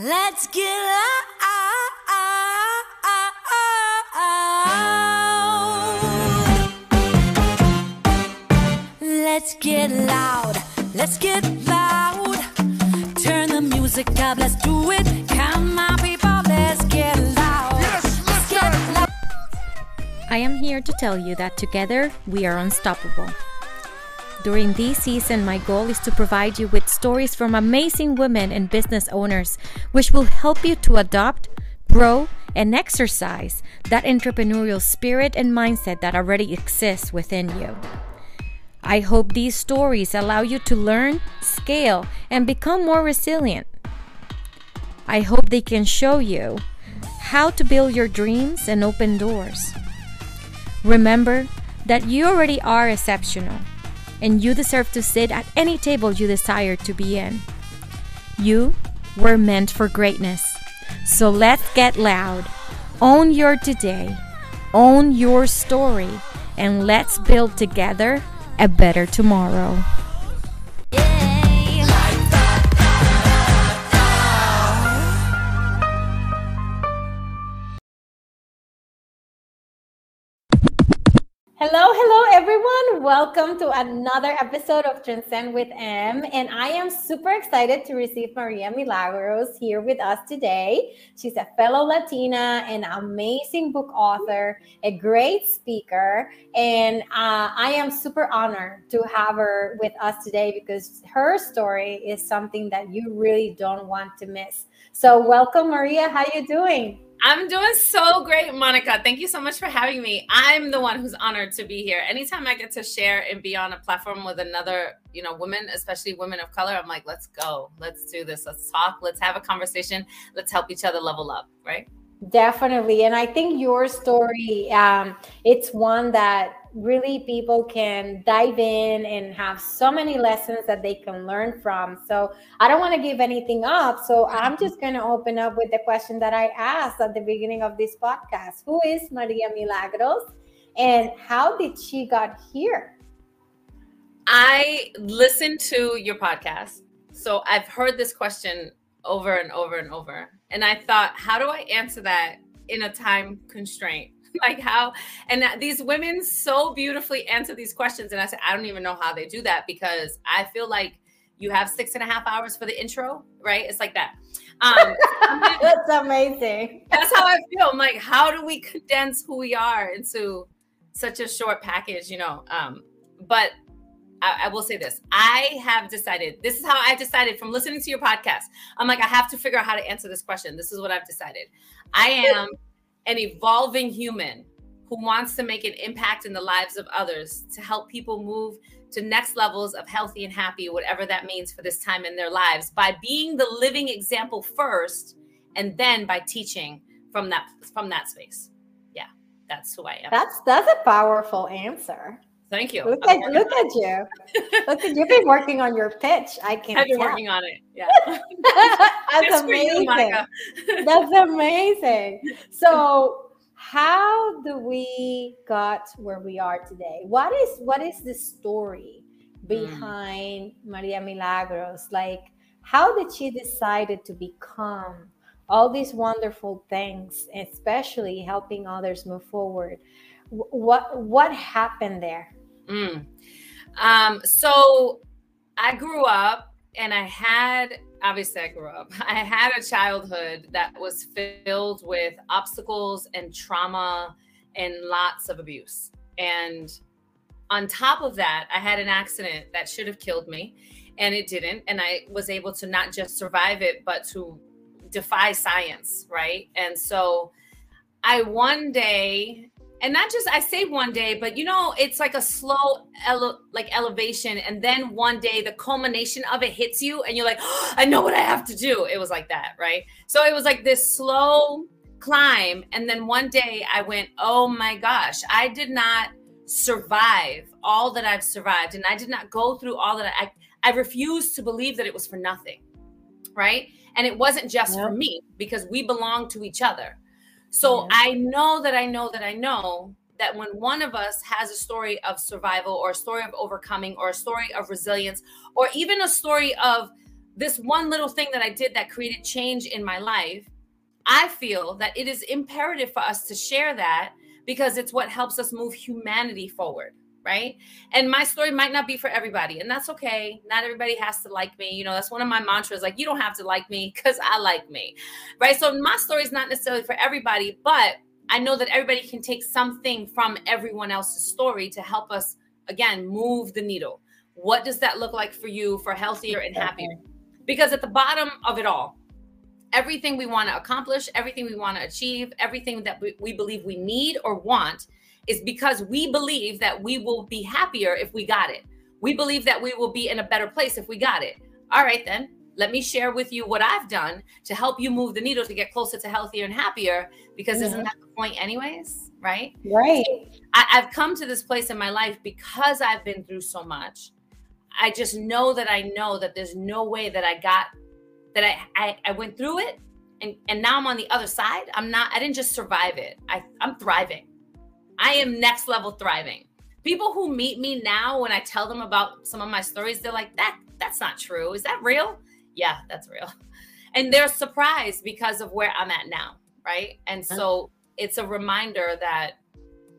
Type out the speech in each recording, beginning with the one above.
Let's get loud. Let's get loud. Let's get loud. Turn the music up. Let's do it. Come on, people. Let's get loud. Yes, Let's get loud. I am here to tell you that together we are unstoppable. During this season, my goal is to provide you with stories from amazing women and business owners, which will help you to adopt, grow, and exercise that entrepreneurial spirit and mindset that already exists within you. I hope these stories allow you to learn, scale, and become more resilient. I hope they can show you how to build your dreams and open doors. Remember that you already are exceptional and you deserve to sit at any table you desire to be in. You were meant for greatness. So let's get loud. Own your today, own your story, and let's build together a better tomorrow. Hello, hello, everyone. Welcome to another episode of Transcend with M. And I am super excited to receive Maria Milagros here with us today. She's a fellow Latina, an amazing book author, a great speaker. And uh, I am super honored to have her with us today because her story is something that you really don't want to miss. So, welcome, Maria. How you doing? I'm doing so great, Monica. Thank you so much for having me. I'm the one who's honored to be here. Anytime I get to share and be on a platform with another, you know, women, especially women of color, I'm like, let's go. Let's do this. Let's talk. Let's have a conversation. Let's help each other level up, right? Definitely. And I think your story, um, it's one that really people can dive in and have so many lessons that they can learn from. So I don't want to give anything up. So I'm just going to open up with the question that I asked at the beginning of this podcast. Who is Maria Milagros and how did she got here? I listened to your podcast. So I've heard this question over and over and over. And I thought, how do I answer that in a time constraint? like how and these women so beautifully answer these questions. And i said i don't even know how they do that because i feel like you have six and a half hours for the intro right? It's like that. Um that's amazing. that's how i feel. I'm like how do we condense who we are into such a short package you know? Um but I, I will say this. I have decided this is how i decided from listening to your podcast. I'm like i have to figure out how to answer this question. This is what i've decided. I am an evolving human who wants to make an impact in the lives of others to help people move to next levels of healthy and happy, whatever that means for this time in their lives, by being the living example first, and then by teaching from that from that space. Yeah, that's who I am. That's that's a powerful answer. Thank you. Look at look at you. look at you've been working on your pitch. I can't. I've been tell. working on it. Yeah. That's amazing. You, That's amazing. So, how do we got where we are today? What is what is the story mm. behind mm. Maria Milagros? Like, how did she decided to become all these wonderful things, especially helping others move forward? What what happened there? Mm. Um, so I grew up and I had, obviously, I grew up, I had a childhood that was filled with obstacles and trauma and lots of abuse. And on top of that, I had an accident that should have killed me and it didn't. And I was able to not just survive it, but to defy science. Right. And so I one day and not just I say one day, but you know, it's like a slow ele- like elevation, and then one day the culmination of it hits you, and you're like, oh, I know what I have to do. It was like that, right? So it was like this slow climb, and then one day I went, oh my gosh, I did not survive all that I've survived, and I did not go through all that I I refused to believe that it was for nothing, right? And it wasn't just for me because we belong to each other so yeah. I know that I know that I know that when one of us has a story of survival or a story of overcoming or a story of resilience or even a story of this one little thing that I did that created change in my life, I feel that it is imperative for us to share that because it's what helps us move humanity forward right? And my story might not be for everybody, and that's okay. Not everybody has to like me. You know, that's one of my mantras. Like, you don't have to like me because I like me, right? So my story is not necessarily for everybody, but I know that everybody can take something from everyone else's story to help us again move the needle. What does that look like for you for healthier and happier? Because at the bottom of it all, everything we want to accomplish, everything we want to achieve, everything that we, we believe we need or want is because we believe that we will be happier if we got it. We believe that we will be in a better place if we got it. All right, then let me share with you what I've done to help you move the needle to get closer to healthier and happier. Because isn't that the point, anyways? Right? Right. I, I've come to this place in my life because I've been through so much. I just know that I know that there's no way that I got that I, I, I went through it and, and now I'm on the other side. I'm not, I didn't just survive it. I, I'm thriving. I am next level thriving. People who meet me now, when I tell them about some of my stories, they're like, that that's not true. Is that real? Yeah, that's real. And they're surprised because of where I'm at now. Right. And so it's a reminder that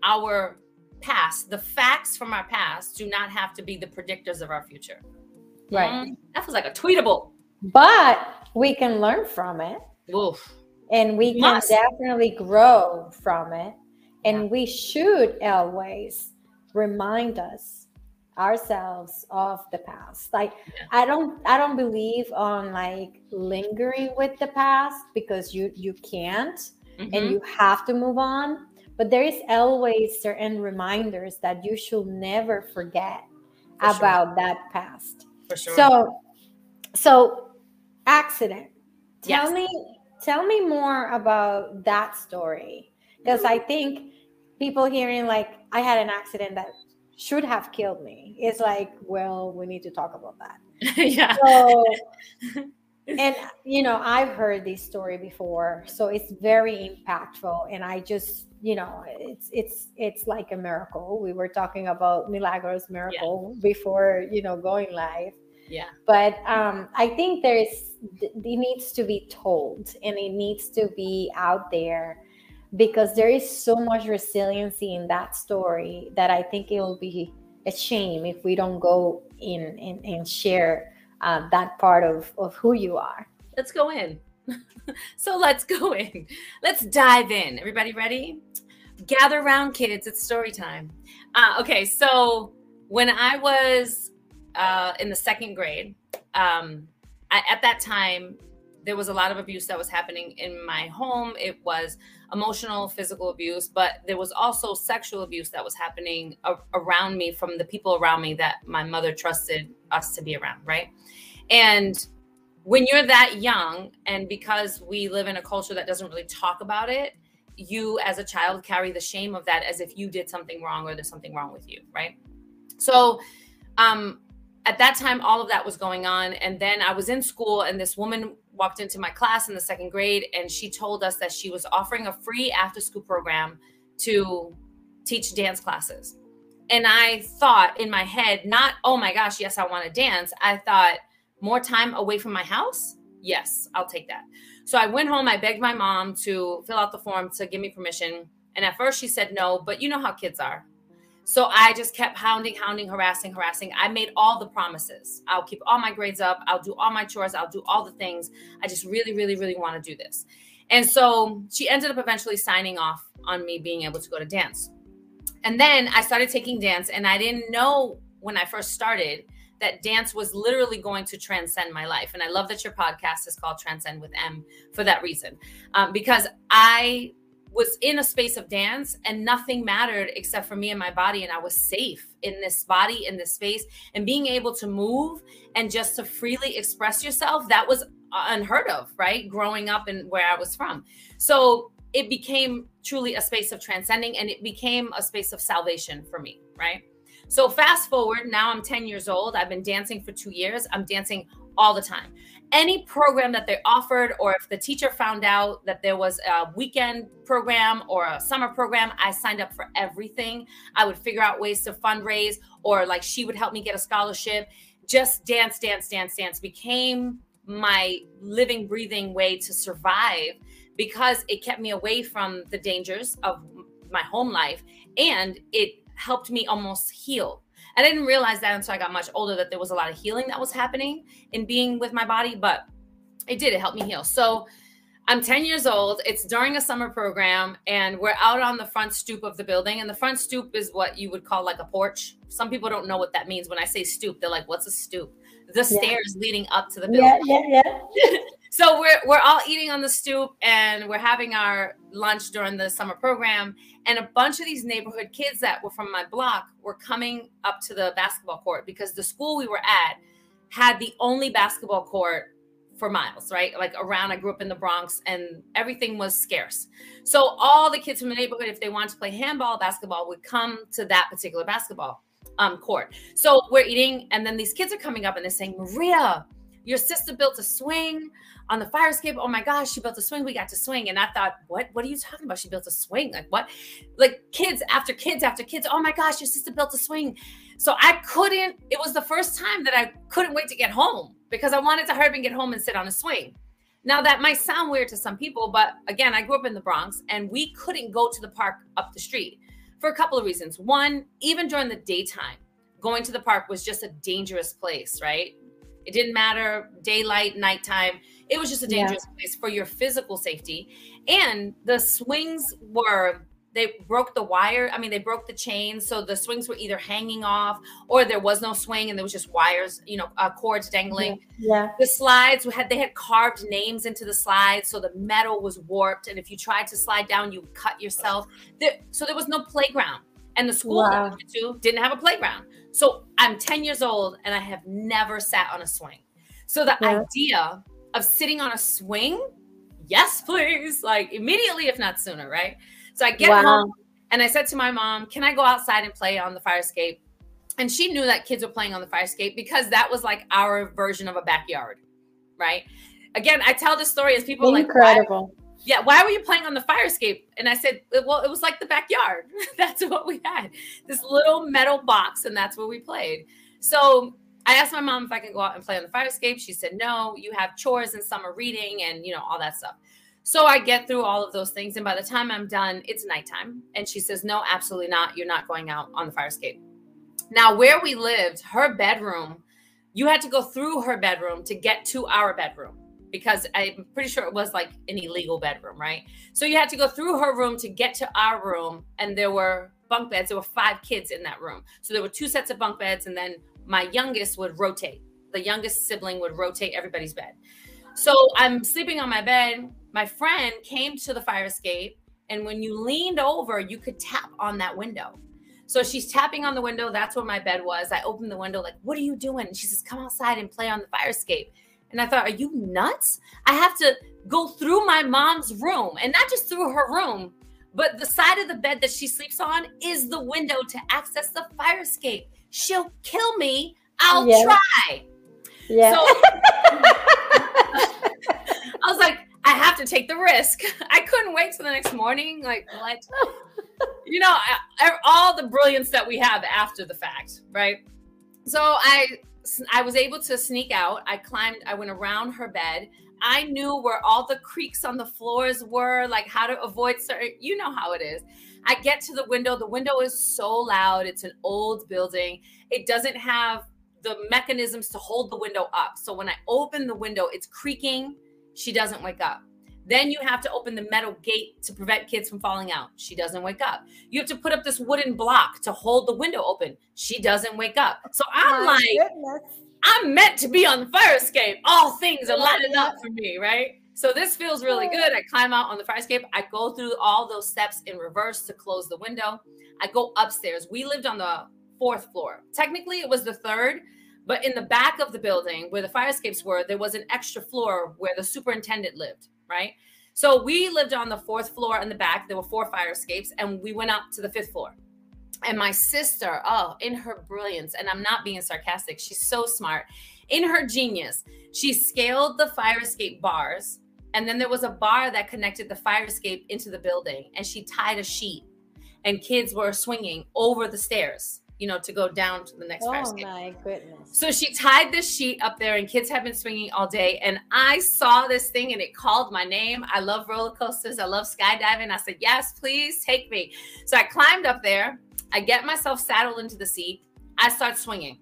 our past, the facts from our past, do not have to be the predictors of our future. Right. Mm, that was like a tweetable. But we can learn from it. Oof. And we can Must. definitely grow from it. And we should always remind us ourselves of the past. Like Yeah. I don't I don't believe on like lingering with the past because you you can't Mhm. and you have to move on. But there is always certain reminders that you should never forget For sure. about that past. for sure. So, so accident. Tell Yes. me, tell me more about that story because I think people hearing like I had an accident that should have killed me is like, well, we need to talk about that. yeah. So, and you know, I've heard this story before, so it's very impactful, and I just, you know, it's it's it's like a miracle. We were talking about Milagros miracle before, you know, going live Yeah. but um, I think there's it needs to be told and it needs to be out there because there is so much resiliency in that story that I think it will be a shame if we don't go in and, and share uh, that part of, of who you are. Let's go in. so let's go in. Let's dive in. Everybody ready? Gather around, kids. It's story time. Uh, okay, so when I was uh, in the second grade, um, I, at that time, there was a lot of abuse that was happening in my home. It was emotional, physical abuse, but there was also sexual abuse that was happening a- around me from the people around me that my mother trusted us to be around, right? And when you're that young, and because we live in a culture that doesn't really talk about it, you as a child carry the shame of that as if you did something wrong or there's something wrong with you, right? So, um, at that time, all of that was going on. And then I was in school, and this woman walked into my class in the second grade, and she told us that she was offering a free after school program to teach dance classes. And I thought in my head, not, oh my gosh, yes, I want to dance. I thought, more time away from my house? Yes, I'll take that. So I went home. I begged my mom to fill out the form to give me permission. And at first she said no, but you know how kids are. So I just kept hounding, hounding, harassing, harassing. I made all the promises. I'll keep all my grades up. I'll do all my chores. I'll do all the things. I just really, really, really want to do this. And so she ended up eventually signing off on me being able to go to dance. And then I started taking dance, and I didn't know when I first started that dance was literally going to transcend my life. And I love that your podcast is called Transcend with M for that reason, um, because I was in a space of dance and nothing mattered except for me and my body. And I was safe in this body, in this space, and being able to move and just to freely express yourself. That was unheard of, right? Growing up and where I was from. So it became truly a space of transcending and it became a space of salvation for me, right? So fast forward, now I'm 10 years old. I've been dancing for two years. I'm dancing all the time. Any program that they offered, or if the teacher found out that there was a weekend program or a summer program, I signed up for everything. I would figure out ways to fundraise, or like she would help me get a scholarship. Just dance, dance, dance, dance became my living, breathing way to survive because it kept me away from the dangers of my home life and it helped me almost heal. I didn't realize that until I got much older that there was a lot of healing that was happening in being with my body, but it did. It helped me heal. So I'm 10 years old. It's during a summer program, and we're out on the front stoop of the building. And the front stoop is what you would call like a porch. Some people don't know what that means. When I say stoop, they're like, "What's a stoop?" The yeah. stairs leading up to the building. Yeah, yeah, yeah. so we're we're all eating on the stoop, and we're having our lunch during the summer program. And a bunch of these neighborhood kids that were from my block were coming up to the basketball court because the school we were at had the only basketball court for miles, right? Like around, I grew up in the Bronx and everything was scarce. So all the kids from the neighborhood, if they wanted to play handball, basketball, would come to that particular basketball um, court. So we're eating, and then these kids are coming up and they're saying, Maria, your sister built a swing on the fire escape. Oh my gosh, she built a swing. We got to swing. And I thought, what? What are you talking about? She built a swing. Like what? Like kids after kids after kids. Oh my gosh, your sister built a swing. So I couldn't, it was the first time that I couldn't wait to get home because I wanted to hurry and get home and sit on a swing. Now, that might sound weird to some people, but again, I grew up in the Bronx and we couldn't go to the park up the street for a couple of reasons. One, even during the daytime, going to the park was just a dangerous place, right? It didn't matter daylight, nighttime. It was just a dangerous yeah. place for your physical safety. And the swings were they broke the wire. I mean, they broke the chain, so the swings were either hanging off or there was no swing and there was just wires, you know, uh, cords dangling. Yeah. yeah. The slides had they had carved names into the slides, so the metal was warped, and if you tried to slide down, you cut yourself. There, so there was no playground, and the school wow. I went to didn't have a playground. So I'm 10 years old and I have never sat on a swing. So the yeah. idea of sitting on a swing, yes, please, like immediately, if not sooner, right? So I get wow. home and I said to my mom, Can I go outside and play on the fire escape? And she knew that kids were playing on the fire escape because that was like our version of a backyard, right? Again, I tell this story as people like incredible. Like, yeah, why were you playing on the fire escape? And I said, well, it was like the backyard. that's what we had. This little metal box, and that's where we played. So I asked my mom if I could go out and play on the fire escape. She said, no, you have chores and summer reading and you know, all that stuff. So I get through all of those things. And by the time I'm done, it's nighttime. And she says, No, absolutely not. You're not going out on the fire escape. Now, where we lived, her bedroom, you had to go through her bedroom to get to our bedroom because I'm pretty sure it was like an illegal bedroom, right? So you had to go through her room to get to our room. And there were bunk beds. There were five kids in that room. So there were two sets of bunk beds. And then my youngest would rotate. The youngest sibling would rotate everybody's bed. So I'm sleeping on my bed. My friend came to the fire escape and when you leaned over you could tap on that window. So she's tapping on the window. That's where my bed was. I opened the window like what are you doing? And she says come outside and play on the fire escape. And i thought are you nuts? I have to go through my mom's room. And not just through her room but the side of the bed that she sleeps on is the window to access the fire escape she'll kill me i'll yeah. try yeah so i was like I have to take the risk. I couldn't wait till the next morning. Like, what? you know, all the brilliance that we have after the fact, right? So I, I was able to sneak out. I climbed. I went around her bed. I knew where all the creaks on the floors were, like how to avoid certain. You know how it is. I get to the window. The window is so loud. It's an old building. It doesn't have the mechanisms to hold the window up. So when I open the window, it's creaking she doesn't wake up. Then you have to open the metal gate to prevent kids from falling out. She doesn't wake up. You have to put up this wooden block to hold the window open. She doesn't wake up. So I'm My like, goodness. I'm meant to be on the fire escape. All things are lining up for me, right? So this feels really good. I climb out on the fire escape. I go through all those steps in reverse to close the window. I go upstairs. We lived on the fourth floor. Technically, it was the third, but in the back of the building where the fire escapes were, there was an extra floor where the superintendent lived, right? So we lived on the fourth floor in the back. There were four fire escapes, and we went up to the fifth floor. And my sister, oh, in her brilliance, and I'm not being sarcastic, she's so smart. In her genius, she scaled the fire escape bars, and then there was a bar that connected the fire escape into the building, and she tied a sheet, and kids were swinging over the stairs you know, to go down to the next oh fire escape. my goodness. So she tied this sheet up there, and kids have been swinging all day. And I saw this thing, and it called my name. I love roller coasters. I love skydiving. I said, "Yes, please take me." So I climbed up there. I get myself saddled into the seat. I start swinging.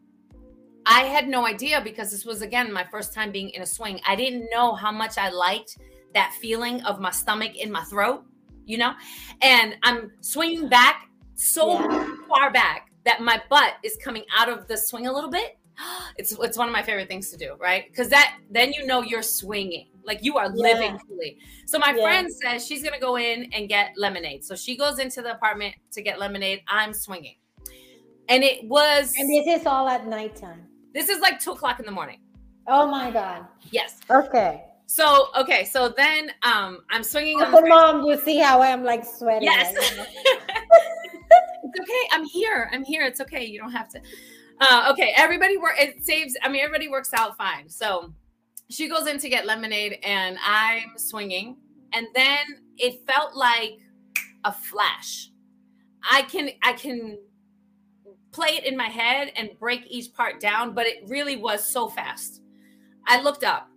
I had no idea because this was again my first time being in a swing. I didn't know how much I liked that feeling of my stomach in my throat, you know? And I'm swinging back so Yeah. far back that my butt is coming out of the swing a little bit. It's it's one of my favorite things to do, right? Because that then you know you're swinging, like you are living fully. So my Yeah. friend says she's gonna go in and get lemonade. So she goes into the apartment to get lemonade. I'm swinging, and it was And this is all at nighttime. This is like two o'clock in the morning. Oh my god. Yes. Okay. So okay. So then um I'm swinging So, the mom, you see how I'm like sweating. Yes. it's okay. I'm here. I'm here. It's okay. You don't have to. Uh, okay. Everybody work. It saves. I mean, everybody works out fine. So she goes in to get lemonade, and I'm swinging, and then it felt like a flash. I can. I can play it in my head and break each part down, but it really was so fast. I looked up.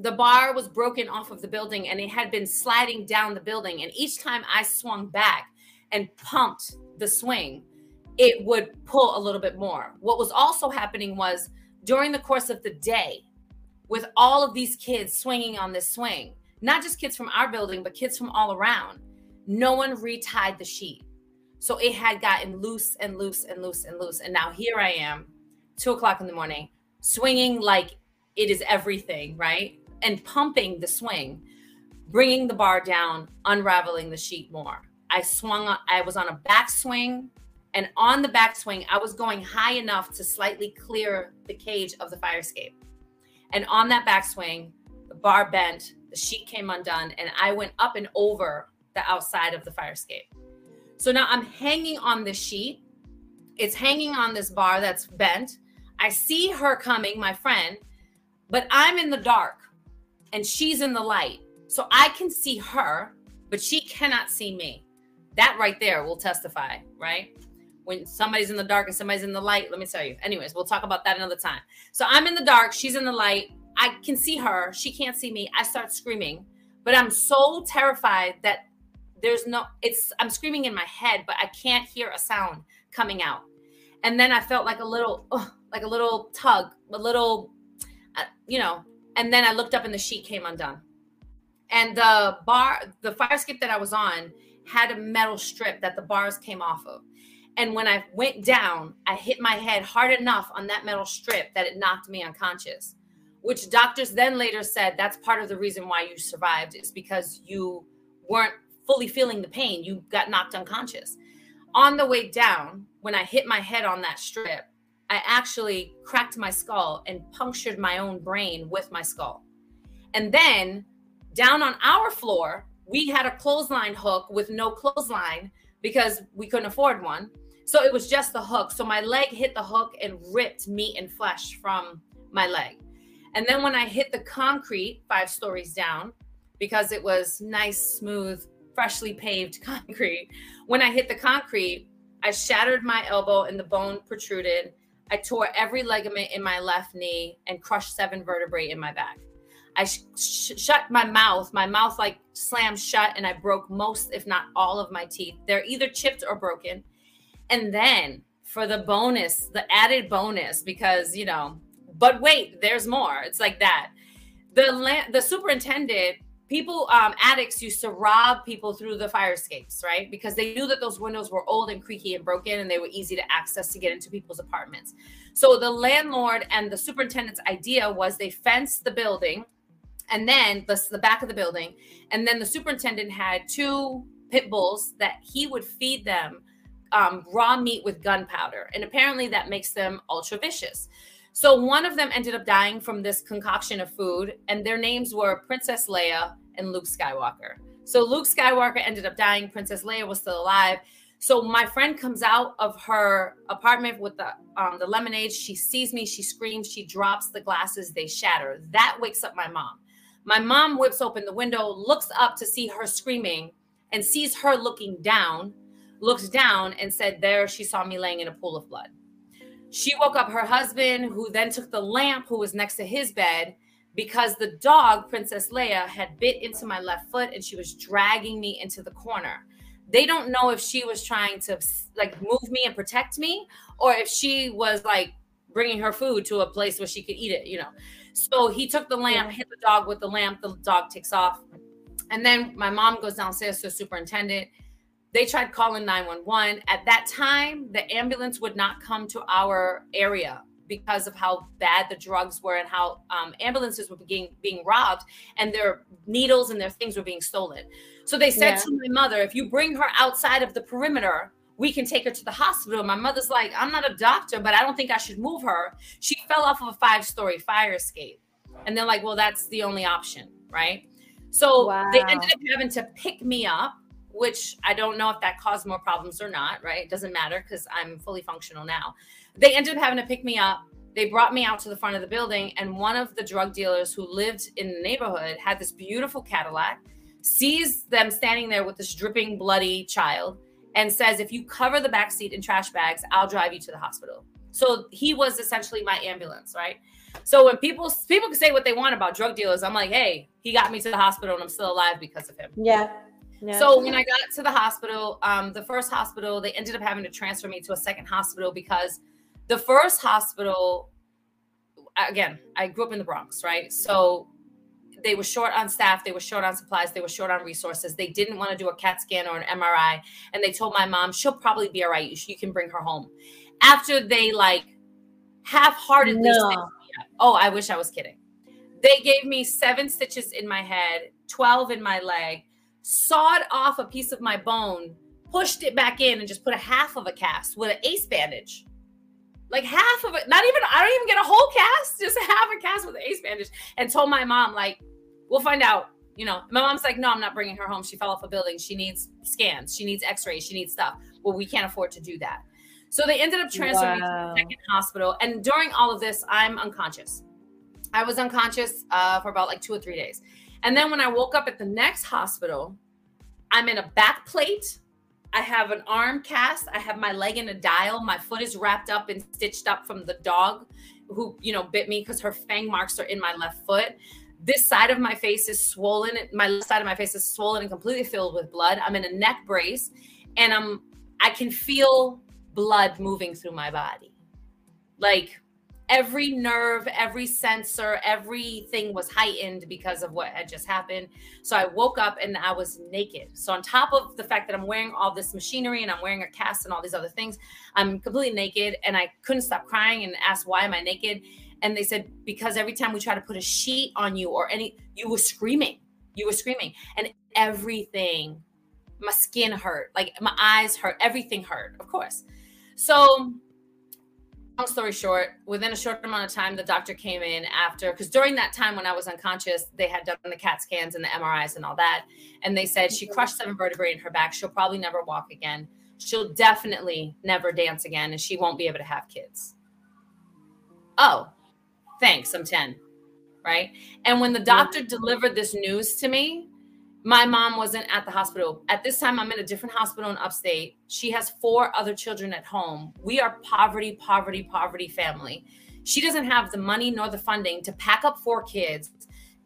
The bar was broken off of the building and it had been sliding down the building. And each time I swung back and pumped the swing, it would pull a little bit more. What was also happening was during the course of the day, with all of these kids swinging on this swing, not just kids from our building, but kids from all around, no one retied the sheet. So it had gotten loose and loose and loose and loose. And now here I am, two o'clock in the morning, swinging like it is everything, right? And pumping the swing, bringing the bar down, unraveling the sheet more. I swung, I was on a backswing. And on the backswing, I was going high enough to slightly clear the cage of the fire escape. And on that backswing, the bar bent, the sheet came undone, and I went up and over the outside of the fire escape. So now I'm hanging on this sheet. It's hanging on this bar that's bent. I see her coming, my friend, but I'm in the dark and she's in the light. So I can see her, but she cannot see me. That right there will testify, right? When somebody's in the dark and somebody's in the light, let me tell you. Anyways, we'll talk about that another time. So I'm in the dark, she's in the light. I can see her, she can't see me. I start screaming, but I'm so terrified that there's no it's i'm screaming in my head but i can't hear a sound coming out. And then i felt like a little like a little tug a little uh, you know and then i looked up and the sheet came undone. And the bar the fire escape that i was on had a metal strip that the bars came off of. And when i went down i hit my head hard enough on that metal strip that it knocked me unconscious which doctors then later said that's part of the reason why you survived is because you weren't fully feeling the pain. You got knocked unconscious. On the way down, when I hit my head on that strip, I actually cracked my skull and punctured my own brain with my skull. And then down on our floor, we had a clothesline hook with no clothesline because we couldn't afford one. So it was just the hook. So my leg hit the hook and ripped meat and flesh from my leg. And then when I hit the concrete five stories down, because it was nice, smooth, freshly paved concrete. When I hit the concrete, I shattered my elbow and the bone protruded. I tore every ligament in my left knee and crushed seven vertebrae in my back. I sh- sh- shut my mouth. My mouth like slammed shut, and I broke most, if not all, of my teeth. They're either chipped or broken. And then for the bonus, the added bonus, because you know, but wait, there's more. It's like that. The land, the superintendent people um, addicts used to rob people through the fire escapes right? Because they knew that those windows were old and creaky and broken and they were easy to access to get into people's apartments. So the landlord and the superintendent's idea was they fenced the building and then the, the back of the building and then the superintendent had two pit bulls that he would feed them um, raw meat with gunpowder. And apparently that makes them ultra vicious so one of them ended up dying from this concoction of food, and their names were Princess Leia and Luke Skywalker. So Luke Skywalker ended up dying. Princess Leia was still alive. So my friend comes out of her apartment with the um, the lemonade. She sees me. She screams. She drops the glasses. They shatter. That wakes up my mom. My mom whips open the window, looks up to see her screaming, and sees her looking down Looks down and said, There she saw me laying in a pool of blood. She woke up her husband, who then took the lamp, who was next to his bed, because the dog, Princess Leia, had bit into my left foot and she was dragging me into the corner. They don't know if she was trying to like move me and protect me or if she was like bringing her food to a place where she could eat it, you know. So he took the lamp, hit the dog with the lamp, the dog takes off. And then my mom goes downstairs to the superintendent. They tried calling 911. At that time, the ambulance would not come to our area because of how bad the drugs were and how um, ambulances were being being robbed and their needles and their things were being stolen. So they said yeah. to my mother, if you bring her outside of the perimeter, we can take her to the hospital. My mother's like, I'm not a doctor, but I don't think I should move her. She fell off of a five story fire escape. And they're like, well, that's the only option, right? So wow. they ended up having to pick me up, which I don't know if that caused more problems or not, right? It doesn't matter because I'm fully functional now. They ended up having to pick me up. They brought me out to the front of the building, and one of the drug dealers who lived in the neighborhood had this beautiful Cadillac, sees them standing there with this dripping, bloody child, and says, If you cover the back seat in trash bags, I'll drive you to the hospital. So he was essentially my ambulance, right? So when people people can say what they want about drug dealers, I'm like, hey, he got me to the hospital and I'm still alive because of him. Yeah. Yeah. So when I got to the hospital, um, the first hospital, they ended up having to transfer me to a second hospital because the first hospital, again, I grew up in the Bronx, right? So they were short on staff, they were short on supplies, they were short on resources. They didn't want to do a CAT scan or an MRI. And they told my mom, she'll probably be all right. You, you can bring her home. After they like half heartedly no. oh, I wish I was kidding. They gave me seven stitches in my head, 12 in my leg, sawed off a piece of my bone, pushed it back in, and just put a half of a cast with an ace bandage like half of it, not even, I don't even get a whole cast, just half a cast with an ace bandage. And told my mom, like, we'll find out. You know, my mom's like, no, I'm not bringing her home. She fell off a building. She needs scans. She needs x rays. She needs stuff. Well, we can't afford to do that. So they ended up transferring wow. me to the second hospital. And during all of this, I'm unconscious. I was unconscious uh, for about like two or three days. And then when I woke up at the next hospital, I'm in a back plate I have an arm cast. I have my leg in a dial. My foot is wrapped up and stitched up from the dog who, you know, bit me because her fang marks are in my left foot. This side of my face is swollen. My left side of my face is swollen and completely filled with blood. I'm in a neck brace and I'm I can feel blood moving through my body. Like every nerve, every sensor, everything was heightened because of what had just happened. So I woke up and I was naked. So on top of the fact that I'm wearing all this machinery and I'm wearing a cast and all these other things, I'm completely naked and I couldn't stop crying and asked why am I naked? And they said because every time we try to put a sheet on you or any you were screaming. You were screaming and everything my skin hurt, like my eyes hurt, everything hurt, of course. So long story short, within a short amount of time, the doctor came in after because during that time when I was unconscious, they had done the CAT scans and the MRIs and all that, and they said she crushed seven vertebrae in her back. She'll probably never walk again. She'll definitely never dance again, and she won't be able to have kids. Oh, thanks. I'm ten, right? And when the doctor delivered this news to me, my mom wasn't at the hospital. At this time, I'm in a different hospital in upstate. She has four other children at home. We are poverty, poverty, poverty family. She doesn't have the money nor the funding to pack up four kids,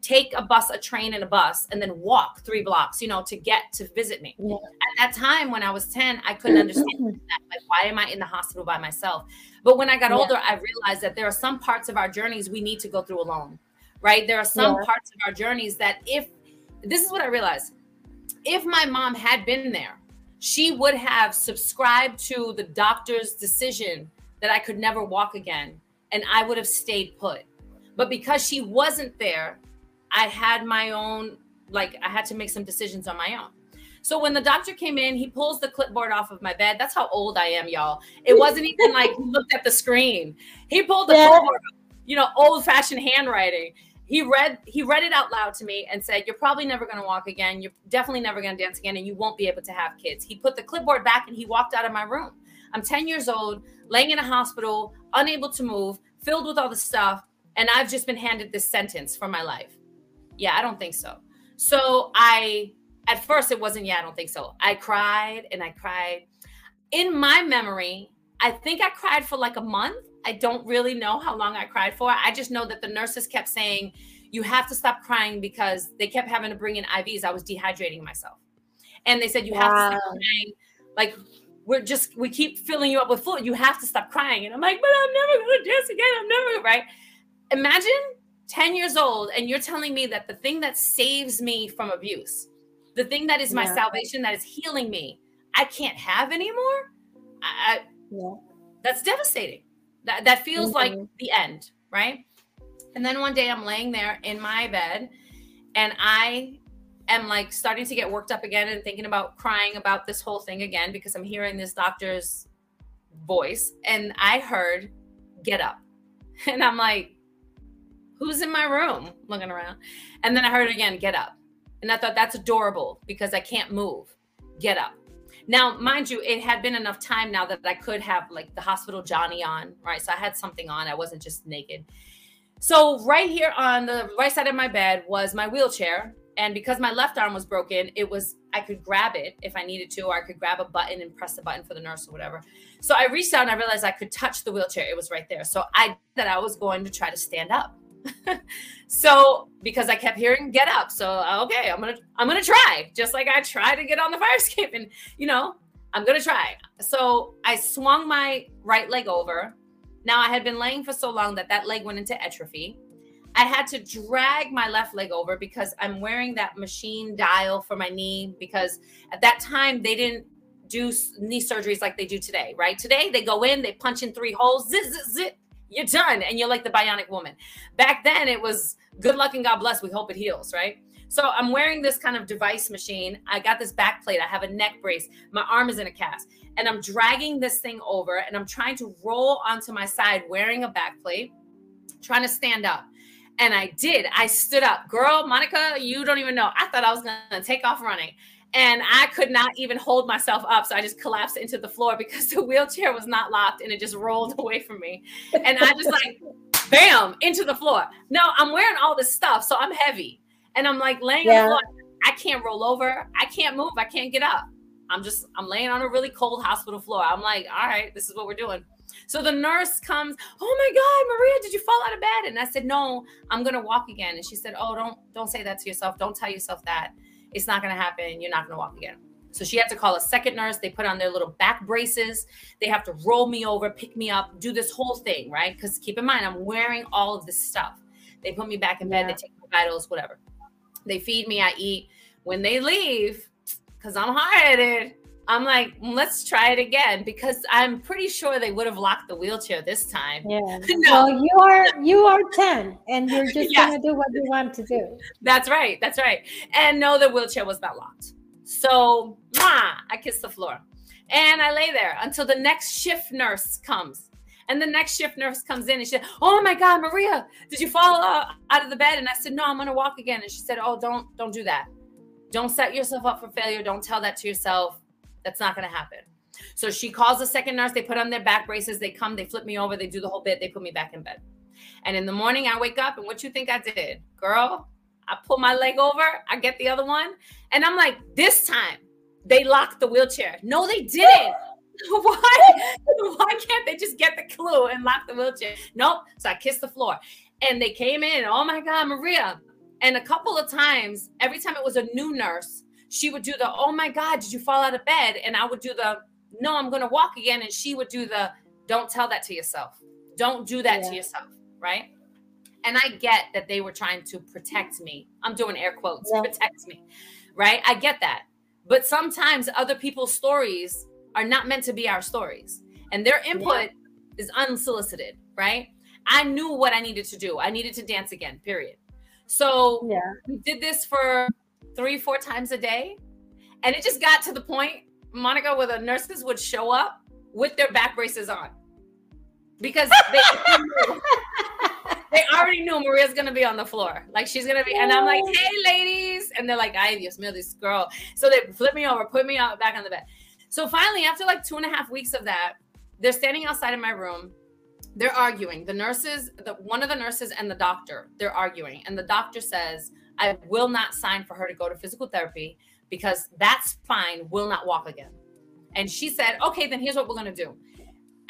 take a bus, a train, and a bus, and then walk three blocks, you know, to get to visit me. Yeah. At that time, when I was 10, I couldn't understand mm-hmm. that. Like, why am I in the hospital by myself? But when I got yeah. older, I realized that there are some parts of our journeys we need to go through alone, right? There are some yeah. parts of our journeys that if this is what I realized. If my mom had been there, she would have subscribed to the doctor's decision that I could never walk again and I would have stayed put. But because she wasn't there, I had my own, like, I had to make some decisions on my own. So when the doctor came in, he pulls the clipboard off of my bed. That's how old I am, y'all. It wasn't even like he looked at the screen. He pulled the yeah. clipboard, you know, old fashioned handwriting he read he read it out loud to me and said you're probably never going to walk again you're definitely never going to dance again and you won't be able to have kids he put the clipboard back and he walked out of my room i'm 10 years old laying in a hospital unable to move filled with all the stuff and i've just been handed this sentence for my life yeah i don't think so so i at first it wasn't, yeah, I don't think so. I cried and I cried. In my memory, I think I cried for like a month. I don't really know how long I cried for. I just know that the nurses kept saying, you have to stop crying because they kept having to bring in IVs. I was dehydrating myself. And they said, you wow. have to stop crying. Like, we're just, we keep filling you up with fluid. You have to stop crying. And I'm like, but I'm never going to dance again. I'm never, right? Imagine 10 years old and you're telling me that the thing that saves me from abuse, the thing that is my yeah. salvation, that is healing me, I can't have anymore. I, yeah. That's devastating. That, that feels mm-hmm. like the end, right? And then one day I'm laying there in my bed and I am like starting to get worked up again and thinking about crying about this whole thing again because I'm hearing this doctor's voice. And I heard, get up. And I'm like, who's in my room looking around? And then I heard it again, get up. And I thought that's adorable because I can't move. Get up. Now, mind you, it had been enough time now that I could have like the hospital Johnny on, right? So I had something on. I wasn't just naked. So right here on the right side of my bed was my wheelchair. And because my left arm was broken, it was I could grab it if I needed to, or I could grab a button and press the button for the nurse or whatever. So I reached out and I realized I could touch the wheelchair. It was right there. So I that I was going to try to stand up. so because I kept hearing get up. So okay, I'm gonna I'm gonna try. Just like I tried to get on the fire escape. And you know, I'm gonna try. So I swung my right leg over. Now I had been laying for so long that that leg went into atrophy. I had to drag my left leg over because I'm wearing that machine dial for my knee because at that time they didn't do knee surgeries like they do today, right? Today they go in, they punch in three holes, zit, zit, zit, you're done and you're like the bionic woman. Back then it was good luck and God bless, we hope it heals, right? So I'm wearing this kind of device machine. I got this back plate. I have a neck brace. My arm is in a cast. And I'm dragging this thing over and I'm trying to roll onto my side wearing a back plate, trying to stand up. And I did. I stood up. Girl, Monica, you don't even know. I thought I was to take off running. And I could not even hold myself up. So I just collapsed into the floor because the wheelchair was not locked and it just rolled away from me. And I just like, bam, into the floor. No, I'm wearing all this stuff. So I'm heavy and I'm like laying yeah. on the floor. I can't roll over. I can't move. I can't get up. I'm just, I'm laying on a really cold hospital floor. I'm like, all right, this is what we're doing. So the nurse comes, oh my God, Maria, did you fall out of bed? And I said, no, I'm gonna walk again. And she said, oh, don't, don't say that to yourself. Don't tell yourself that. It's not gonna happen. You're not gonna walk again. So she had to call a second nurse. They put on their little back braces. They have to roll me over, pick me up, do this whole thing, right? Because keep in mind, I'm wearing all of this stuff. They put me back in bed, yeah. they take my vitals, whatever. They feed me, I eat. When they leave, because I'm hard headed, I'm like, let's try it again because I'm pretty sure they would have locked the wheelchair this time. Yeah. no. Well, you are you are 10 and you're just yes. gonna do what you want to do. That's right. That's right. And no, the wheelchair was not locked. So mwah, I kissed the floor. And I lay there until the next shift nurse comes. And the next shift nurse comes in and she said, Oh my God, Maria, did you fall uh, out of the bed? And I said, No, I'm gonna walk again. And she said, Oh, don't don't do that. Don't set yourself up for failure. Don't tell that to yourself. That's not gonna happen. So she calls the second nurse, they put on their back braces, they come, they flip me over, they do the whole bit, they put me back in bed. And in the morning, I wake up, and what you think I did? Girl, I pull my leg over, I get the other one, and I'm like, this time they locked the wheelchair. No, they didn't. why why can't they just get the clue and lock the wheelchair nope so i kissed the floor and they came in oh my god maria and a couple of times every time it was a new nurse she would do the oh my god did you fall out of bed? And i would do the no i'm gonna walk again. And she would do the don't tell that to yourself. Don't do that yeah. to yourself. Right? And i get that they were trying to protect me. I'm doing air quotes yeah. protect me. Right? I get that. But sometimes other people's stories are not meant to be our stories. And their input yeah. is unsolicited. Right? I knew what i needed to do. I needed to dance again period. So yeah. we did this for three four times a day. And it just got to the point monica where the nurses would show up with their back braces on. Because they, they already knew maria's gonna be on the floor. Like she's gonna be and i'm like hey ladies. And they're like i just smell this girl. So they flip me over put me out back on the bed. So finally, after like two and a half weeks of that, they're standing outside of my room. They're arguing. The nurses, the one of the nurses and the doctor, they're arguing. And the doctor says, I will not sign for her to go to physical therapy because that spine will not walk again. And she said, okay, then here's what we're going to do.